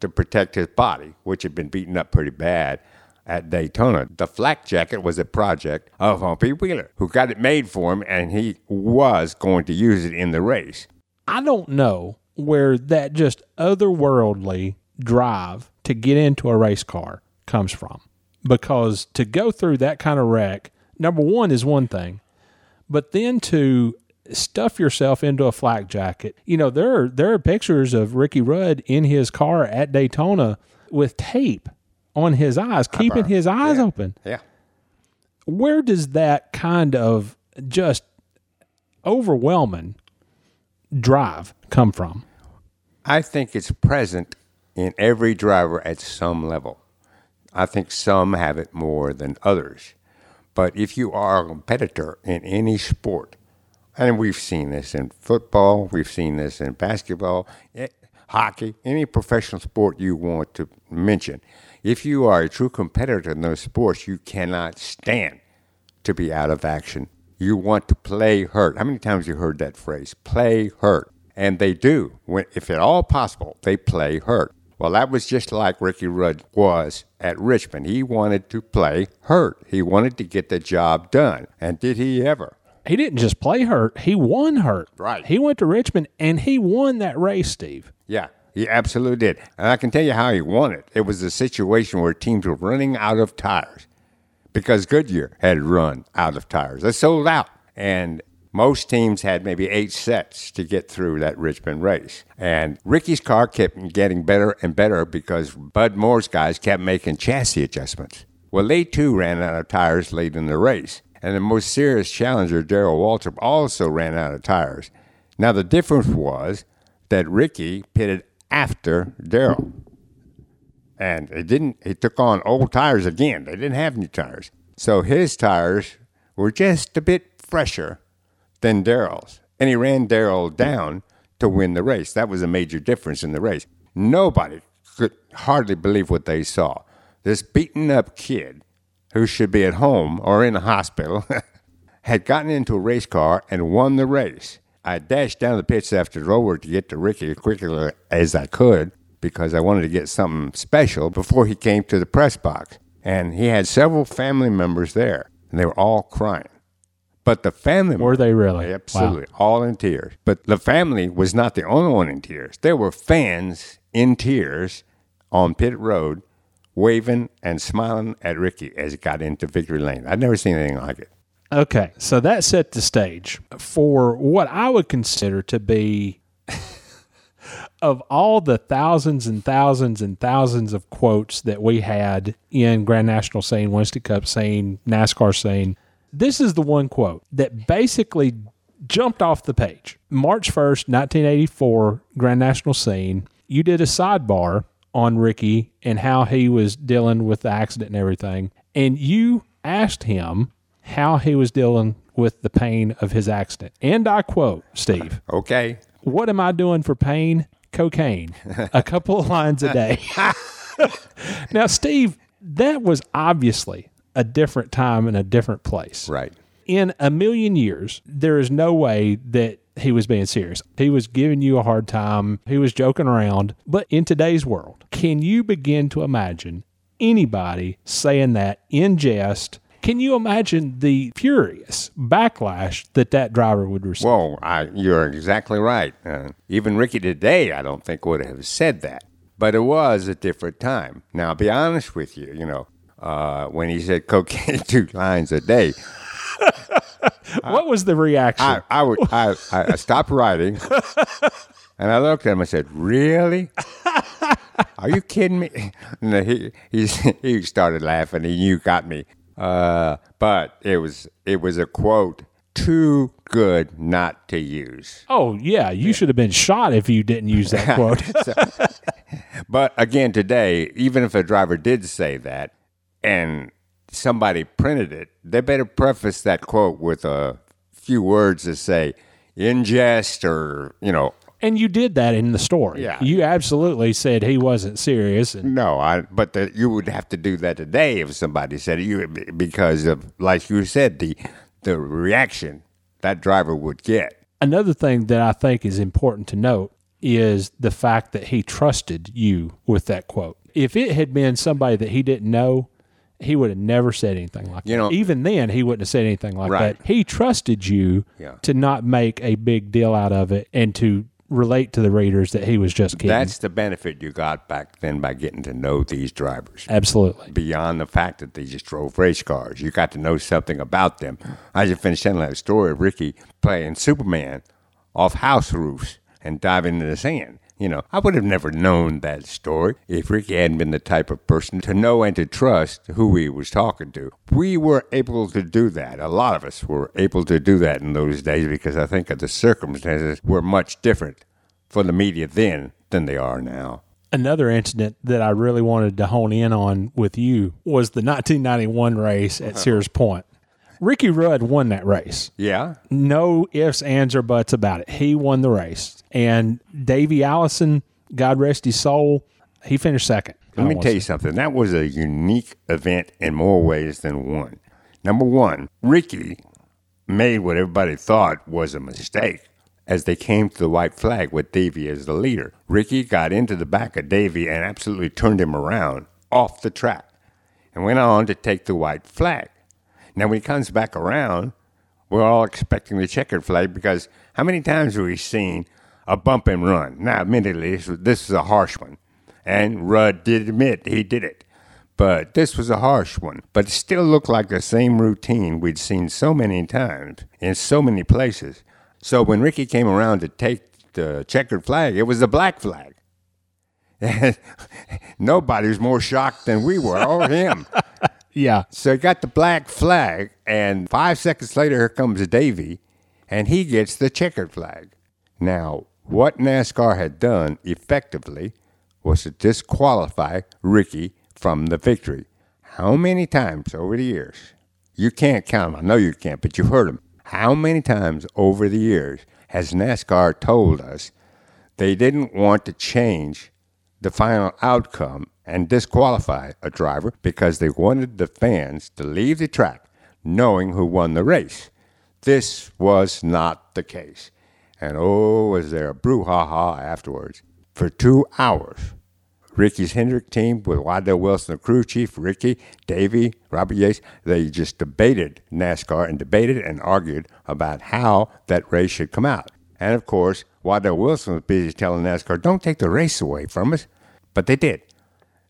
to protect his body, which had been beaten up pretty bad at Daytona. The flak jacket was a project of Humpy Wheeler, who got it made for him, and he was going to use it in the race. I don't know where that just otherworldly drive to get into a race car comes from. Because to go through that kind of wreck, number one is one thing, but then to stuff yourself into a flak jacket. You know, there are there are pictures of Ricky Rudd in his car at Daytona with tape on his eyes, keeping his eyes open. Yeah. Where does that kind of just overwhelming drive come from? I think it's present in every driver at some level. I think some have it more than others. But if you are a competitor in any sport, and we've seen this in football, we've seen this in basketball, eh, hockey, any professional sport you want to mention, if you are a true competitor in those sports, you cannot stand to be out of action. You want to play hurt. How many times you heard that phrase? Play hurt. And they do. When, if at all possible, they play hurt. Well, that was just like Ricky Rudd was at Richmond. He wanted to play hurt. He wanted to get the job done. And did he ever? He didn't just play hurt, he won hurt. Right. He went to Richmond and he won that race, Steve. Yeah, he absolutely did. And I can tell you how he won it. It was a situation where teams were running out of tires because Goodyear had run out of tires. They sold out. And most teams had maybe eight sets to get through that Richmond race. And Ricky's car kept getting better and better because Bud Moore's guys kept making chassis adjustments. Well, they too ran out of tires late in the race. And the most serious challenger, Darrell Waltrip, also ran out of tires. Now, the difference was that Ricky pitted after Daryl. And it didn't, he took on old tires again. They didn't have new tires. So his tires were just a bit fresher than Darrell's. And he ran Daryl down to win the race. That was a major difference in the race. Nobody could hardly believe what they saw. This beaten up kid who should be at home or in a hospital had gotten into a race car and won the race. I dashed down the pits after the over to get to Ricky as quickly as I could because I wanted to get something special before he came to the press box. And he had several family members there, and they were all crying. But the family Were they really? Absolutely, all in tears. But the family was not the only one in tears. There were fans in tears on pit road waving and smiling at Ricky as he got into victory lane. I'd never seen anything like it. Okay, so that set the stage for what I would consider to be of all the thousands and thousands and thousands of quotes that we had in Grand National scene, Winston Cup scene, NASCAR scene. This is the one quote that basically jumped off the page. March 1st, 1984, Grand National scene. You did a sidebar on Ricky and how he was dealing with the accident and everything. And you asked him how he was dealing with the pain of his accident. And I quote, Steve, Okay. What am I doing for pain? Cocaine. A couple of lines a day. now, Steve, that was obviously a different time and a different place. Right. In a million years, there is no way that he was being serious. He was giving you a hard time. He was joking around. But in today's world, can you begin to imagine anybody saying that in jest? Can you imagine the furious backlash that that driver would receive? Well, I, you're exactly right. Uh, even Ricky today, I don't think would have said that. But it was a different time. Now, I'll be honest with you, you know, uh, when he said cocaine two lines a day, what was the reaction? I, I would I, I stopped writing and I looked at him and said, "Really? Are you kidding me?" And he he he started laughing. He you got me. Uh, but it was it was a quote too good not to use. oh, yeah. You should have been shot if you didn't use that quote. But again, today, even if a driver did say that and somebody printed it, they better preface that quote with a few words that say in jest or, you know, and you did that in the story. Yeah. You absolutely said he wasn't serious. And no, I, but the, you would have to do that today if somebody said you because of, like you said, the, the reaction that driver would get. another thing that I think is important to note is the fact that he trusted you with that quote. If it had been somebody that he didn't know, he would have never said anything like You that. know- Even then, he wouldn't have said anything like Right. that. He trusted you Yeah. to not make a big deal out of it and to relate to the readers that he was just kidding. That's the benefit you got back then by getting to know these drivers. Absolutely. Beyond the fact that they just drove race cars, you got to know something about them. I just finished telling that story of Ricky playing Superman off house roofs and diving into the sand. You know, I would have never known that story if Ricky hadn't been the type of person to know and to trust who he was talking to. We were able to do that. A lot of us were able to do that in those days because I think of the circumstances were much different for the media then than they are now. Another incident that I really wanted to hone in on with you was the 1991 race at uh-huh. Sears Point. Ricky Rudd won that race. Yeah? No ifs, ands, or buts about it. He won the race. And Davey Allison, God rest his soul, he finished second. Let me tell you something. That was a unique event in more ways than one. Number one, Ricky made what everybody thought was a mistake as they came to the white flag with Davey as the leader. Ricky got into the back of Davey and absolutely turned him around off the track and went on to take the white flag. Now, when he comes back around, we're all expecting the checkered flag because how many times have we seen a bump and run? Now, admittedly, this is a harsh one, and Rudd did admit he did it. But this was a harsh one. But it still looked like the same routine we'd seen so many times in so many places. So when Ricky came around to take the checkered flag, it was the black flag. Nobody was more shocked than we were, or him. Yeah. So he got the black flag, and five seconds later, here comes Davey, and he gets the checkered flag. Now, what NASCAR had done effectively was to disqualify Ricky from the victory. How many times over the years? You can't count 'em. I know you can't, but you heard them. How many times over the years has NASCAR told us they didn't want to change the final outcome and disqualify a driver because they wanted the fans to leave the track knowing who won the race. This was not the case. And oh, was there a brouhaha afterwards. For two hours, Ricky's Hendrick team with Waddell Wilson, the crew chief, Ricky, Davey, Robert Yates, they just debated NASCAR and debated and argued about how that race should come out. And of course, Waddell Wilson was busy telling NASCAR, don't take the race away from us. But they did.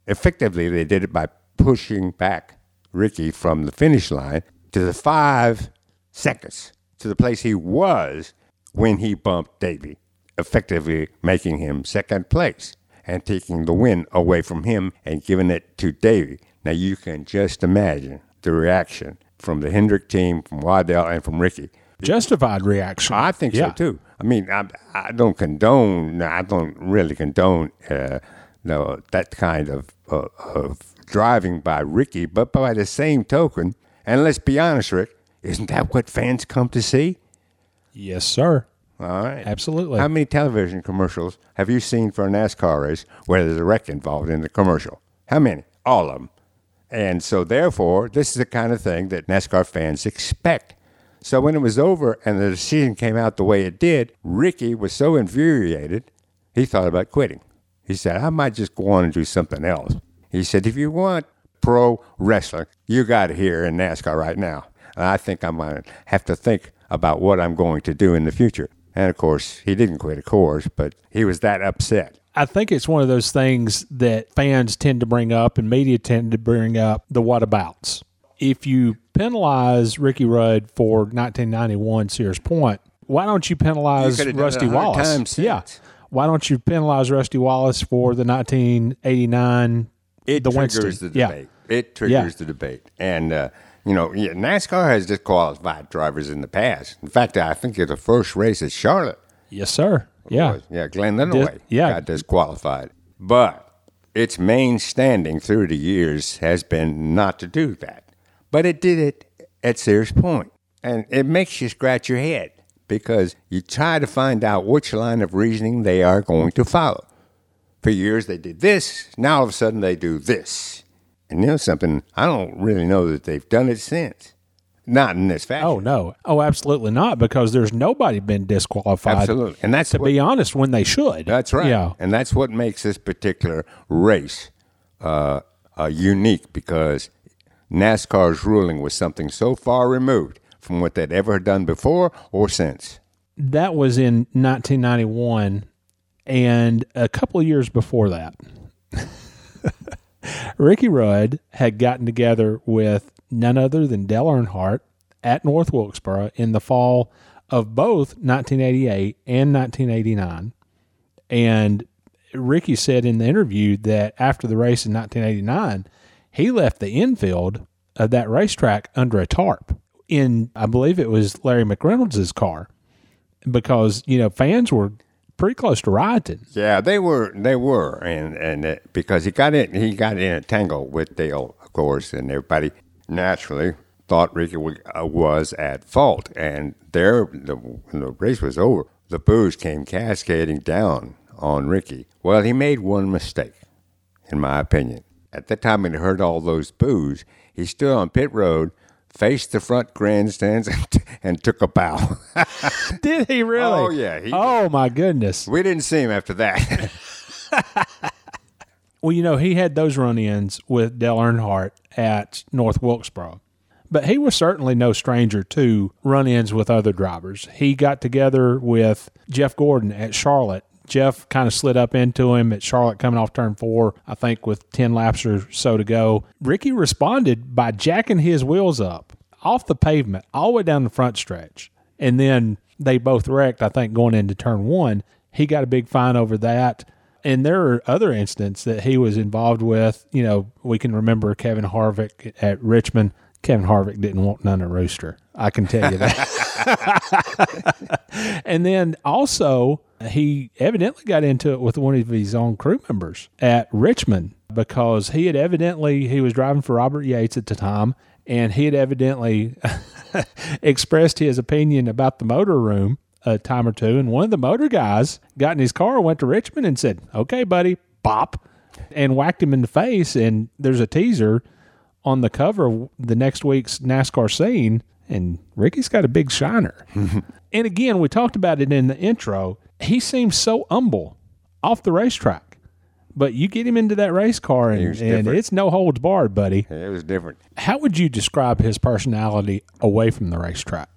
Effectively, they did it by pushing back Ricky from the finish line to the five seconds to the place he was when he bumped Davey, effectively making him second place and taking the win away from him and giving it to Davey. Now you can just imagine the reaction from the Hendrick team, from Waddell, and from Ricky. Justified reaction. I think Yeah. so too. I mean, I, I don't condone. I don't really condone uh, no that kind of uh, of driving by Ricky, but by the same token, and let's be honest, Rick, isn't that what fans come to see? Yes, sir. All right, Absolutely. How many television commercials have you seen for a NASCAR race where there's a wreck involved in the commercial? How many? All of them. And so, therefore, this is the kind of thing that NASCAR fans expect. So, when it was over and the decision came out the way it did, Ricky was so infuriated, he thought about quitting. He said, I might just go on and do something else. He said, if you want pro wrestling, you got it here in NASCAR right now. And I think I'm going to have to think about what I'm going to do in the future. And of course, he didn't quit, of course, but he was that upset. I think it's one of those things that fans tend to bring up and media tend to bring up the whatabouts. If you penalize Ricky Rudd for 1991 Sears Point, why don't you penalize You could've done it Rusty Wallace? yeah. Why don't you penalize Rusty Wallace for the 1989 It the triggers Winston? the Yeah. debate. It triggers Yeah. the debate. And, uh, you know, yeah, NASCAR has disqualified drivers in the past. In fact, I think the first race at Charlotte Yes, sir. Yeah. was. Yeah, Glenn Dunaway yeah. got disqualified. But its main standing through the years has been not to do that. But it did it at Sears Point. And it makes you scratch your head because you try to find out which line of reasoning they are going to follow. For years they did this, now all of a sudden they do this. And you know something, I don't really know that they've done it since. Not in this fashion. Oh no! Oh, absolutely not! Because there's nobody been disqualified. Absolutely. And that's to what- be honest, when they should. That's right. Yeah. And that's what makes this particular race uh, uh, unique because NASCAR's ruling was something so far removed from what they'd ever done before or since. That was in 1991, and a couple of years before that, Ricky Rudd had gotten together with none other than Dale Earnhardt at North Wilkesboro in the fall of both 1988 and 1989. And Ricky said in the interview that after the race in 1989, he left the infield of that racetrack under a tarp in, I believe it was Larry McReynolds' car because, you know, fans were pretty close to rioting. Yeah, they were. They were, and and uh, because he got in, he got in a tangle with Dale, of course, and everybody naturally thought Ricky uh, was at fault. And there, the, when the race was over, the boos came cascading down on Ricky. Well, he made one mistake, in my opinion. At the time when he heard all those boos, he stood on pit road, faced the front grandstands, and, and took a bow. Did he really? Oh, yeah, he oh, my goodness. we didn't see him after that. Well, you know, he had those run ins with Dale Earnhardt at North Wilkesboro. But he was certainly no stranger to run ins with other drivers. He got together with Jeff Gordon at Charlotte. Jeff kind of slid up into him at Charlotte coming off turn four, I think with 10 laps or so to go. Ricky responded by jacking his wheels up off the pavement all the way down the front stretch. And then they both wrecked, I think, going into turn one. He got a big fine over that. And there are other instances that he was involved with. You know, we can remember Kevin Harvick at Richmond. Kevin Harvick didn't want none of Rooster. I can tell you that. and then also, he evidently got into it with one of his own crew members at Richmond because he had evidently, he was driving for Robert Yates at the time, and he had evidently expressed his opinion about the motor room a time or two. And one of the motor guys got in his car, went to Richmond, and said, Okay, buddy, bop, and whacked him in the face. And there's a teaser on the cover of the next week's NASCAR scene, and Ricky's got a big shiner. and again, we talked about it in the intro. He seems so humble off the racetrack. But you get him into that race car, and, and it's no holds barred, buddy. it was different. How would you describe his personality away from the racetrack?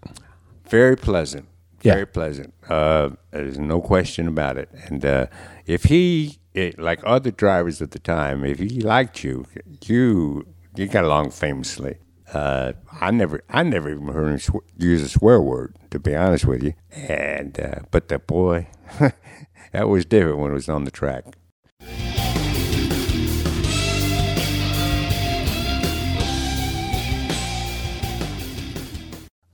Very pleasant. Yeah. Very pleasant. Uh, there's no question about it. And uh, if he it, like other drivers at the time, if he liked you, you you got along famously. Uh, I never, I never even heard him sw- use a swear word, to be honest with you. And uh, but the boy, that was different when it was on the track.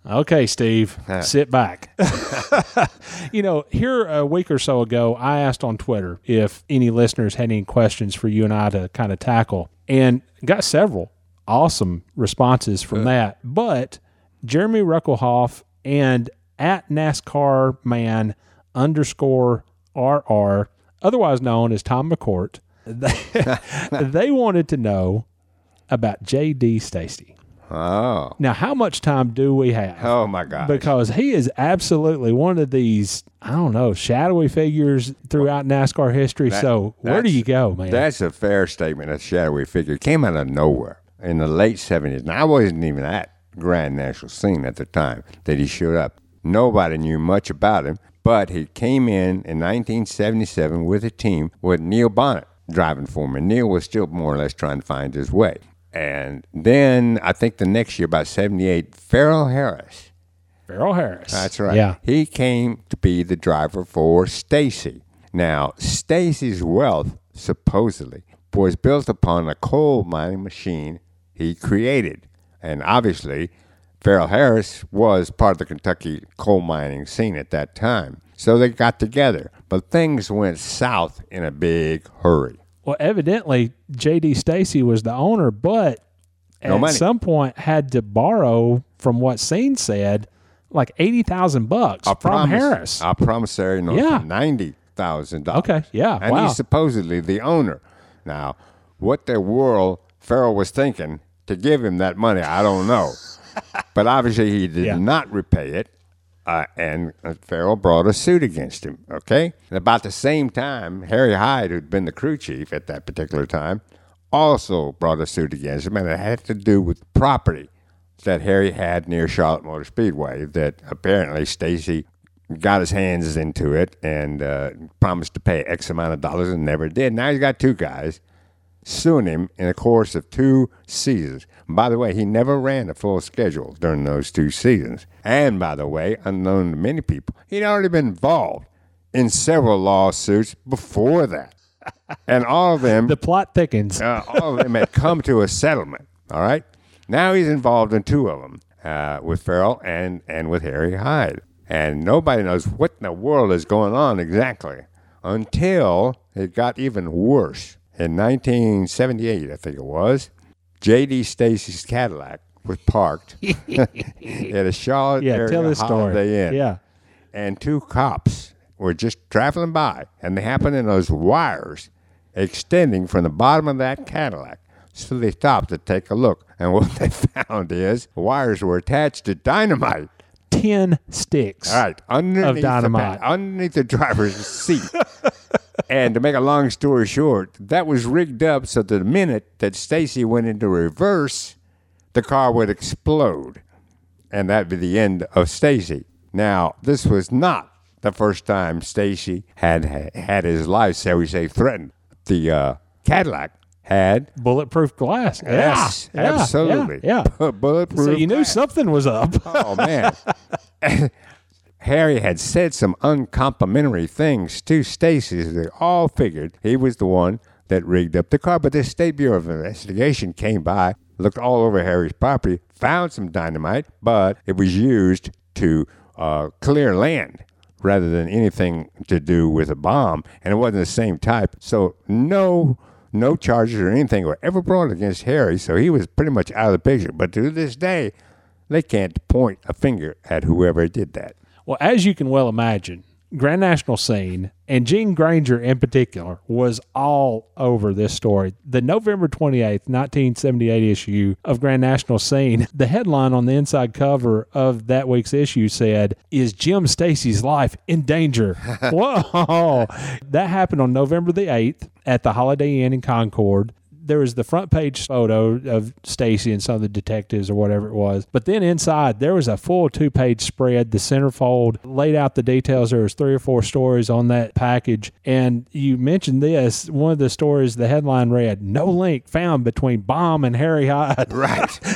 Okay, Steve, sit back. you know, here a week or so ago, I asked on Twitter if any listeners had any questions for you and I to kind of tackle, and got several awesome responses from that. But Jeremy Ruckelhoff and at NASCAR man underscore RR, otherwise known as Tom McCourt, they, they wanted to know about JD Stacy. Oh, Now, how much time do we have? oh my God! because he is absolutely one of these I don't know shadowy figures throughout NASCAR history. That- so where do you go, man? That's a fair statement. A shadowy figure came out of nowhere in the late seventies, and I wasn't even at Grand National scene at the time that he showed up. Nobody knew much about him, but he came in in 1977 with a team with Neil Bonnett driving for him, and Neil was still more or less trying to find his way. And then I think the next year, about '78, Ferrel Harris Ferrel Harris. that's right. Yeah. He came to be the driver for Stacy. Now, Stacy's wealth, supposedly, was built upon a coal mining machine he created. And obviously, Ferrel Harris was part of the Kentucky coal mining scene at that time. So they got together. But things went south in a big hurry. Well, evidently J.D. Stacy was the owner, but No at money. some point had to borrow, from what Scene said, like eighty thousand bucks from promise- Harris. A promissory note Yeah. ninety thousand dollars. Okay, yeah, and wow. he's supposedly the owner. Now, what the world Ferrel was thinking to give him that money, I don't know. but obviously, he did Yeah. not repay it, uh, and uh, Ferrel brought a suit against him. Okay, and about the same time, Harry Hyde, who'd been the crew chief at that particular time, also brought a suit against him, and it had to do with property that Harry had near Charlotte Motor Speedway that apparently Stacy got his hands into it and uh, promised to pay X amount of dollars and never did. Now he's got two guys suing him in the course of two seasons. By the way, he never ran a full schedule during those two seasons. And by the way, unknown to many people, he'd already been involved in several lawsuits before that. And all of them the plot thickens. uh, all of them had come to a settlement. All right. Now he's involved in two of them, uh, with Ferrel and and with Harry Hyde, and nobody knows what in the world is going on exactly until it got even worse. In 1978, I think it was, J.D. Stacy's Cadillac was parked at a Charlotte yeah, area tell this story. Holiday Inn Yeah. and two cops were just traveling by, and they happened in those wires extending from the bottom of that Cadillac. So they stopped to take a look, and what they found is wires were attached to dynamite. Ten sticks. All right, underneath the dynamite. pa- underneath the driver's seat. and to make a long story short, that was rigged up so that the minute that Stacy went into reverse, the car would explode, and that'd be the end of Stacy. Now, this was not the first time Stacy had had his life, shall we say, threatened. The uh, Cadillac had Bulletproof glass. yes, Yeah, absolutely, Yeah. yeah. bulletproof. So you knew glass. something was up. Oh man. Harry had said some uncomplimentary things to Stacy. They all figured he was the one that rigged up the car. But the State Bureau of Investigation came by, looked all over Harry's property, found some dynamite, but it was used to uh, clear land rather than anything to do with a bomb, and it wasn't the same type. So no. No charges or anything were ever brought against Harry, so he was pretty much out of the picture. But to this day, they can't point a finger at whoever did that. Well, as you can well imagine, Grand National scene and Gene Granger in particular was all over this story. The November 28th, 1978 issue of Grand National scene, the headline on the inside cover of that week's issue said, Is Jim Stacy's life in danger? Whoa! That happened on November the 8th at the Holiday Inn in Concord. There was the front page photo of Stacy and some of the detectives or whatever it was. But then inside there was a full two page spread. The centerfold laid out the details. There was three or four stories on that package. And you mentioned this. One of the stories, the headline read, "No link found between bomb and Harry Hyde." Right.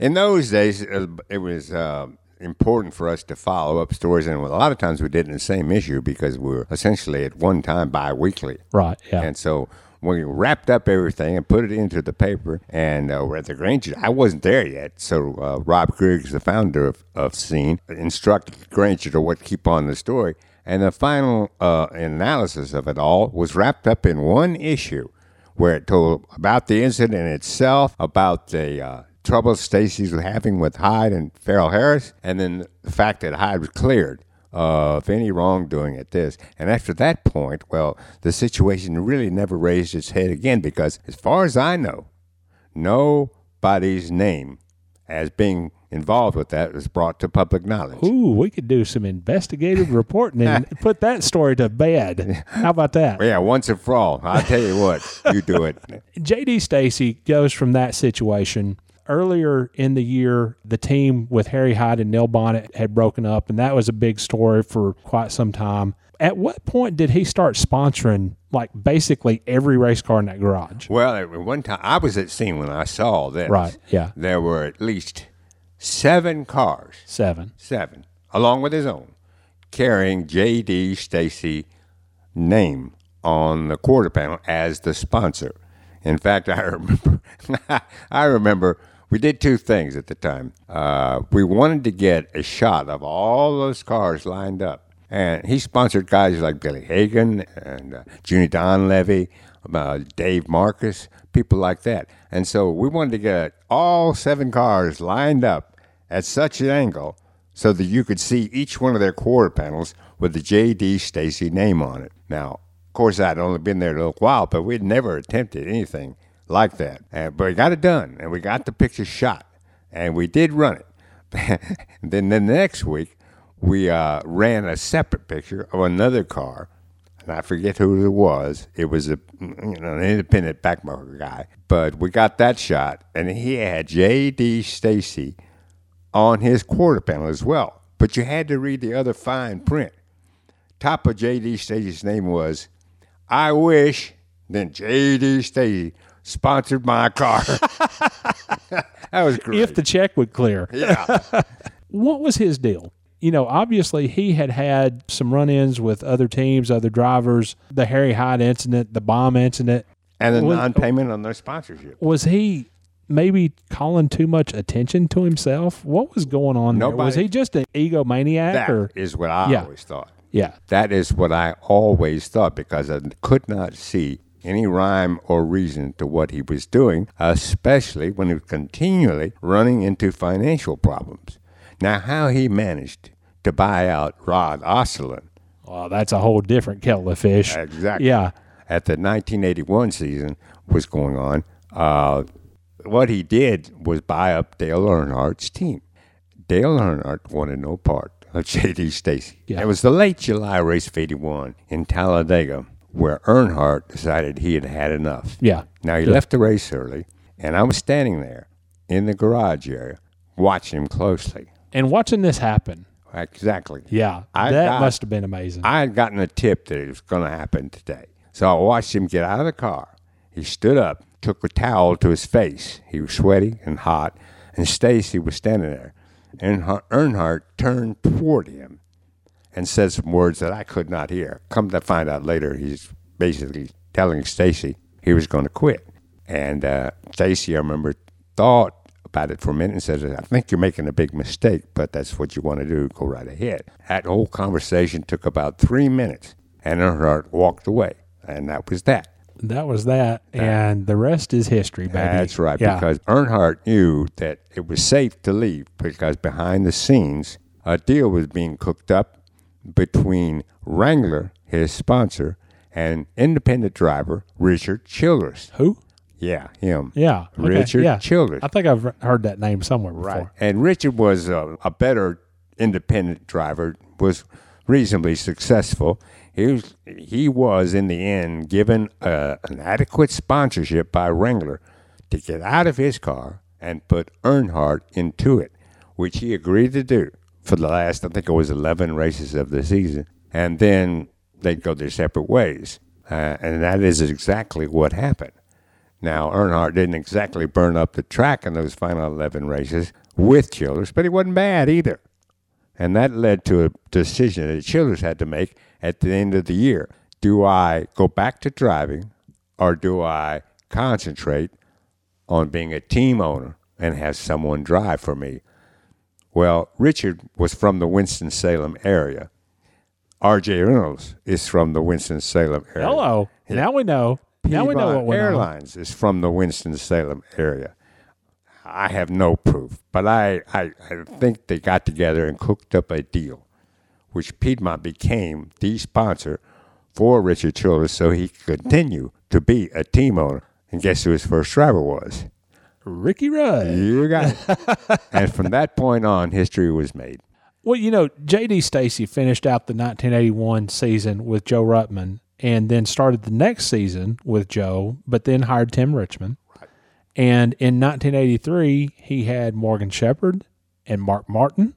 In those days, it was uh, important for us to follow up stories, and a lot of times we did in the same issue because we were essentially at one time bi-weekly. Right. Yeah. And so when we wrapped up everything and put it into the paper, and uh, we're at the Granger, I wasn't there yet. So uh, Rob Griggs, the founder of, of Scene, instructed Granger to what keep on the story. And the final uh, analysis of it all was wrapped up in one issue where it told about the incident itself, about the uh, trouble Stacy's having with Hyde and Ferrel Harris, and then the fact that Hyde was cleared of any wrongdoing at this. And after that point, well, the situation really never raised its head again because, as far as I know, nobody's name as being involved with that was brought to public knowledge. Ooh, we could do some investigative reporting and put that story to bed. How about that? Yeah, once and for all. I'll tell you what, you do it. JD Stacy goes from that situation. Earlier in the year, the team with Harry Hyde and Neil Bonnett had broken up, and that was a big story for quite some time. At what point did he start sponsoring like basically every race car in that garage? Well, at one time, I was at scene when I saw this. Right, yeah. There were at least seven cars, Seven. seven, along with his own, carrying J.D. Stacy name on the quarter panel as the sponsor. In fact, I remember, I remember we did two things at the time. Uh, we wanted to get a shot of all those cars lined up, and he sponsored guys like Billy Hagan and uh, Junie Donlavey, uh, Dave Marcis, people like that. And so we wanted to get all seven cars lined up at such an angle so that you could see each one of their quarter panels with the J.D. Stacy name on it. Now, of course, I'd only been there a little while, but we'd never attempted anything like that. Uh, but we got it done, and we got the picture shot, and we did run it. then, the next week, we uh, ran a separate picture of another car, and I forget who it was. It was a you know an independent backmarker guy, but we got that shot, and he had J.D. Stacy on his quarter panel as well. But you had to read the other fine print. Top of J.D. Stacy's name was, I wish, then J.D. Stacy sponsored my car. that was great. If the check would clear. yeah. What was his deal? You know, obviously he had had some run-ins with other teams, other drivers, the Harry Hyde incident, the bomb incident. And the non payment on their sponsorship. Was he maybe calling too much attention to himself? What was going on there? Was he just an egomaniac That or is what I Yeah. always thought. yeah. That is what I always thought because I could not see any rhyme or reason to what he was doing, especially when he was continually running into financial problems. Now, how he managed to buy out Rod Osterlund Well, that's a whole different kettle of fish. exactly Yeah. at the 1981 season was going on, uh, what he did was buy up Dale Earnhardt's team. Dale Earnhardt wanted no part of J.D. Stacy. Yeah. It was the late July race of 81 in Talladega where Earnhardt decided he had had enough. Yeah. Now, he Yeah. left the race early, and I was standing there in the garage area watching him closely. And watching this happen, Exactly. yeah, I that got- must have been amazing. I had gotten a tip that it was going to happen today. So I watched him get out of the car. He stood up, took a towel to his face. He was sweaty and hot, and Stacy was standing there. And Earnhardt turned toward him and said some words that I could not hear. Come to find out later, he's basically telling Stacy he was going to quit. And uh, Stacy, I remember, thought about it for a minute and said, I think you're making a big mistake, but that's what you want to do. Go right ahead. That whole conversation took about three minutes, and Earnhardt walked away. And that was that. that was that, and the rest is history, baby. That's right, Yeah. because Earnhardt knew that it was safe to leave because behind the scenes, a deal was being cooked up between Wrangler, his sponsor, and independent driver Richard Childress. who? Yeah, him. Yeah, okay, Richard yeah. Childress. I think I've heard that name somewhere before. Right. And Richard was a, a better independent driver, was reasonably successful. he was, he was in the end given uh, an adequate sponsorship by Wrangler to get out of his car and put Earnhardt into it, which he agreed to do for the last, I think it was 11 races of the season. And then they'd go their separate ways. Uh, and that is exactly what happened. Now, Earnhardt didn't exactly burn up the track in those final 11 races with Childress, but he wasn't bad either. And that led to a decision that Childress had to make at the end of the year. Do I go back to driving or do I concentrate on being a team owner and have someone drive for me? Well, Richard was from the Winston-Salem area. R.J. Reynolds is from the Winston-Salem area. Hello. Now we know. Now we know Piedmont what on. Airlines is from the Winston-Salem area. I have no proof, but I, I, I think they got together and cooked up a deal, which Piedmont became the sponsor for Richard Childress so he could continue to be a team owner. And guess who his first driver was? Ricky Rudd. You got it. and from that point on, history was made. Well, you know, J.D. Stacy finished out the 1981 season with Joe Ruttman and then started the next season with Joe, but then hired Tim Richmond. And in 1983, he had Morgan Shepherd and Mark Martin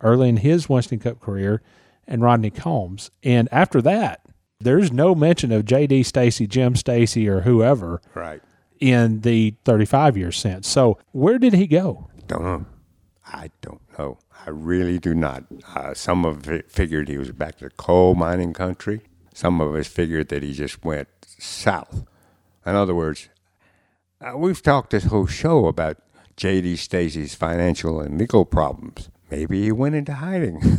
early in his Winston Cup career and Rodney Combs. And after that, there's no mention of J.D. Stacy, Jim Stacy, or whoever Right. In the 35 years since. So where did he go? Don't know. I don't know. I really do not. Uh, some of it figured he was back to coal mining country. Some of us figured that he just went south. In other words, uh, we've talked this whole show about J.D. Stacy's financial and legal problems. Maybe he went into hiding.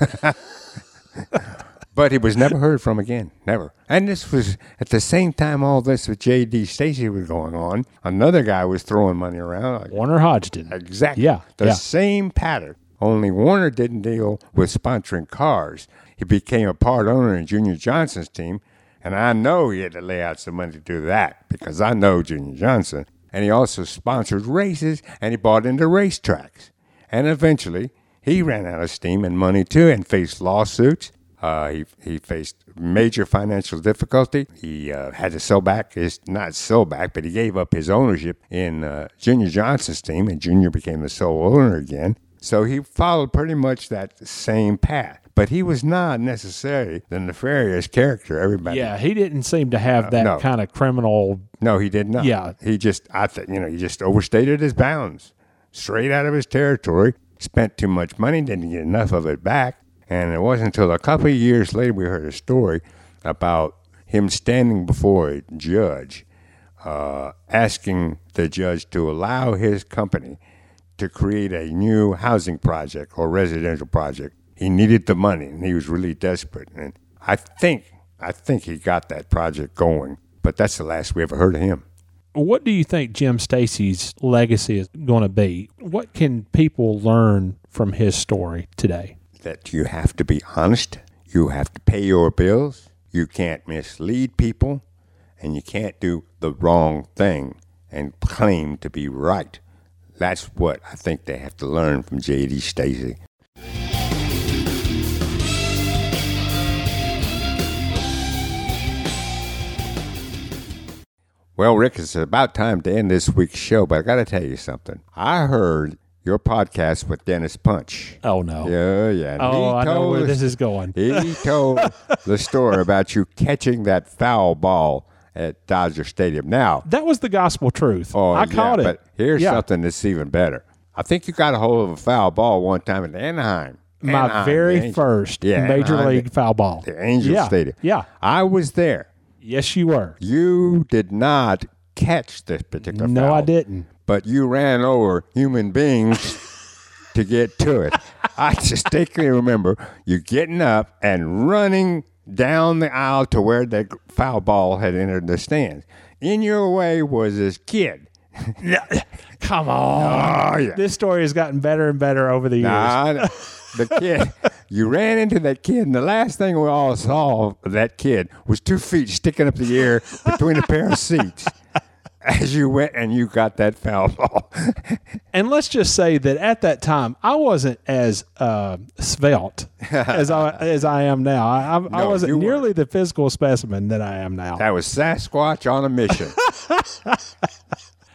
but he was never heard from again. Never. And this was at the same time all this with J.D. Stacy was going on. Another guy was throwing money around. like- Warner Hodgson. Exactly. Yeah, The yeah. same pattern. Only Warner didn't deal with sponsoring cars. He became a part owner in Junior Johnson's team, and I know he had to lay out some money to do that because I know Junior Johnson. And he also sponsored races and he bought into racetracks. And eventually, he ran out of steam and money too and faced lawsuits. Uh, he, he faced major financial difficulty. He uh, had to sell back his, not sell back, but he gave up his ownership in uh, Junior Johnson's team, and Junior became the sole owner again. So he followed pretty much that same path. But he was not necessarily the nefarious character everybody. Yeah, he didn't seem to have that no. kind of criminal. No, he did not. Yeah. He just, I think, you know, he just overstated his bounds, straight out of his territory, spent too much money, didn't get enough of it back. And it wasn't until a couple of years later we heard a story about him standing before a judge, uh, asking the judge to allow his company to create a new housing project or residential project. He needed the money and he was really desperate. And I think, I think he got that project going, but that's the last we ever heard of him. What do you think Jim Stacy's legacy is going to be? What can people learn from his story today? That you have to be honest, you have to pay your bills, you can't mislead people, and you can't do the wrong thing and claim to be right. That's what I think they have to learn from J.D. Stacy. Well, Rick, it's about time to end this week's show, but I got to tell you something. I heard your podcast with Dennis Punch. Oh no! Yeah, yeah. and Oh, I know where this is going. He told the story about you catching that foul ball at Dodger Stadium. Now, That was the gospel truth. oh, I yeah, caught it. But here's Yeah. something that's even better. I think you got a hold of a foul ball one time at Anaheim. My Anaheim, very first Yeah, major Anaheim, league foul ball. The Angel yeah. Stadium. Yeah. I was there. Yes, you were. You did not catch this particular foul. No, foul. I didn't. But you ran over human beings to get to it. I distinctly remember you getting up and running down the aisle to where the foul ball had entered the stands. In your way was this kid. Come on. Oh, yeah. This story has gotten better and better over the years. Nah, the kid, you ran into that kid, and the last thing we all saw of that kid was two feet sticking up the air between a pair of seats. as you went and you got that foul ball. And let's just say that at that time, I wasn't as uh, svelte as I as I am now. I, I, I wasn't you weren't. nearly the physical specimen that I am now. that was Sasquatch on a mission.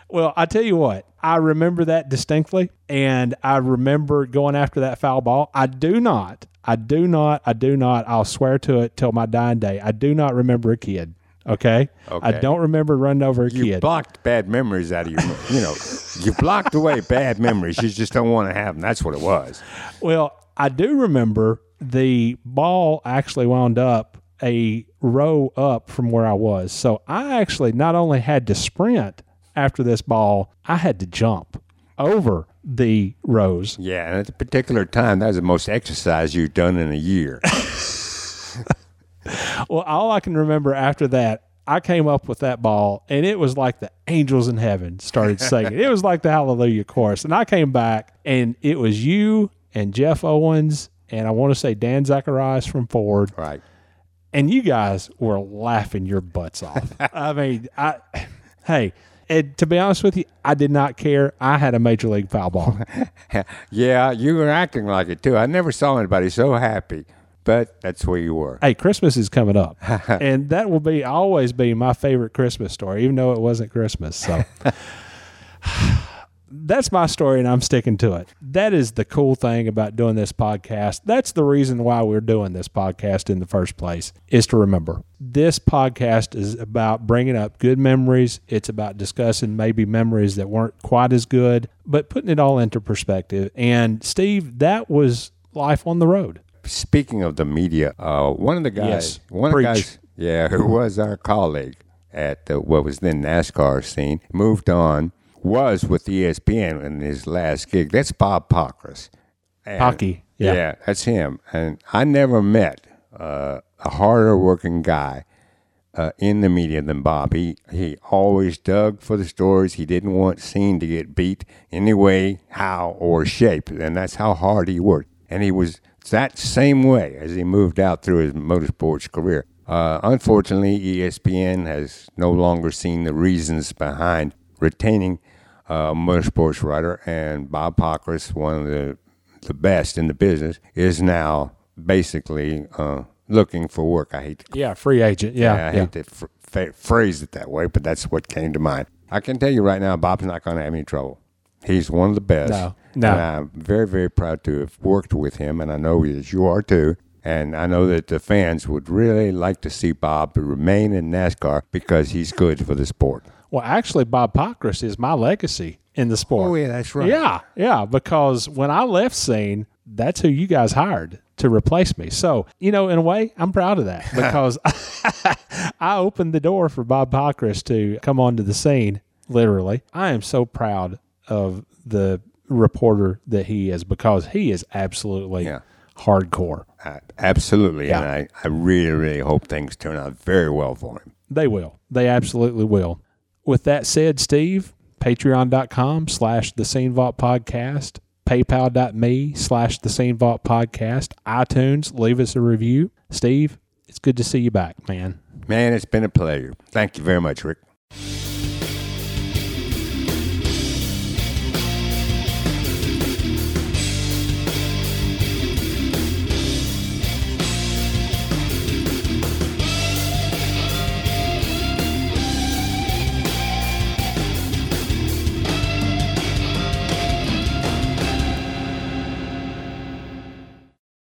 Well, I tell you what, I remember that distinctly, and I remember going after that foul ball. I do not, I do not, I do not. I'll swear to it till my dying day. I do not remember a kid. Okay, I don't remember running over a You kid. blocked bad memories out of your, you know, you blocked away bad memories. You just don't want to have them. That's what it was. Well, I do remember the ball actually wound up a row up from where I was. So I actually not only had to sprint after this ball, I had to jump over the rows. Yeah, and at a particular time, that was the most exercise you've done in a year. Well, all I can remember after that, I came up with that ball, and it was like the angels in heaven started singing. it was like the Hallelujah chorus. And I came back, and it was you and Jeff Owens, and I want to say Dan Zacharias from Ford. right. and you guys were laughing your butts off. I mean, I hey, and to be honest with you, I did not care. I had a major league foul ball. Yeah, you were acting like it too. I never saw anybody so happy, but that's where you were. hey, Christmas is coming up, and that will be always be my favorite Christmas story, even though it wasn't Christmas. So. That's my story, and I'm sticking to it. That is the cool thing about doing this podcast. That's the reason why we're doing this podcast in the first place, is to remember. This podcast is about bringing up good memories. It's about discussing maybe memories that weren't quite as good, but putting it all into perspective. And Steve, that was life on the road. Speaking of the media, uh, one of the guys, Yes, one of the guys, yeah, who was our colleague at the, what was then NASCAR scene, moved on, was with ESPN in his last gig. That's Bob Pockrass. And- Pocky, yeah. that's him. And I never met uh, a harder working guy uh, in the media than Bob. He he always dug for the stories. He didn't want scene to get beat any way, how, or shape, and that's how hard he worked. And he was that same way as he moved out through his motorsports career. Uh, unfortunately, ESPN has no longer seen the reasons behind retaining uh, a motorsports writer, and Bob Pockrass, one of the the best in the business, is now basically uh, looking for work. I hate to Yeah, free agent. Yeah, I yeah. hate to fr- fa- phrase it that way, but that's what came to mind. I can tell you right now, Bob's not going to have any trouble. He's one of the best. No, no. And I'm very, very proud to have worked with him, and I know that you are too. And I know that the fans would really like to see Bob remain in NASCAR because he's good for the sport. Well, actually, Bob Pockrass is my legacy in the sport. Oh, yeah, that's right. Yeah, yeah. Because when I left scene, that's who you guys hired to replace me. So, you know, in a way, I'm proud of that because I opened the door for Bob Pockrass to come onto the scene, literally. I am so proud of the reporter that he is because he is absolutely Yeah. hardcore. Uh, absolutely. Yeah. And I, I really, really hope things turn out very well for him. They will. They absolutely will. With that said, Steve, patreon.com slash the Scene Vault Podcast, paypal.me slash the Scene Vault Podcast, iTunes, leave us a review. Steve, it's good to see you back, man. Man, it's been a pleasure. Thank you very much, Rick.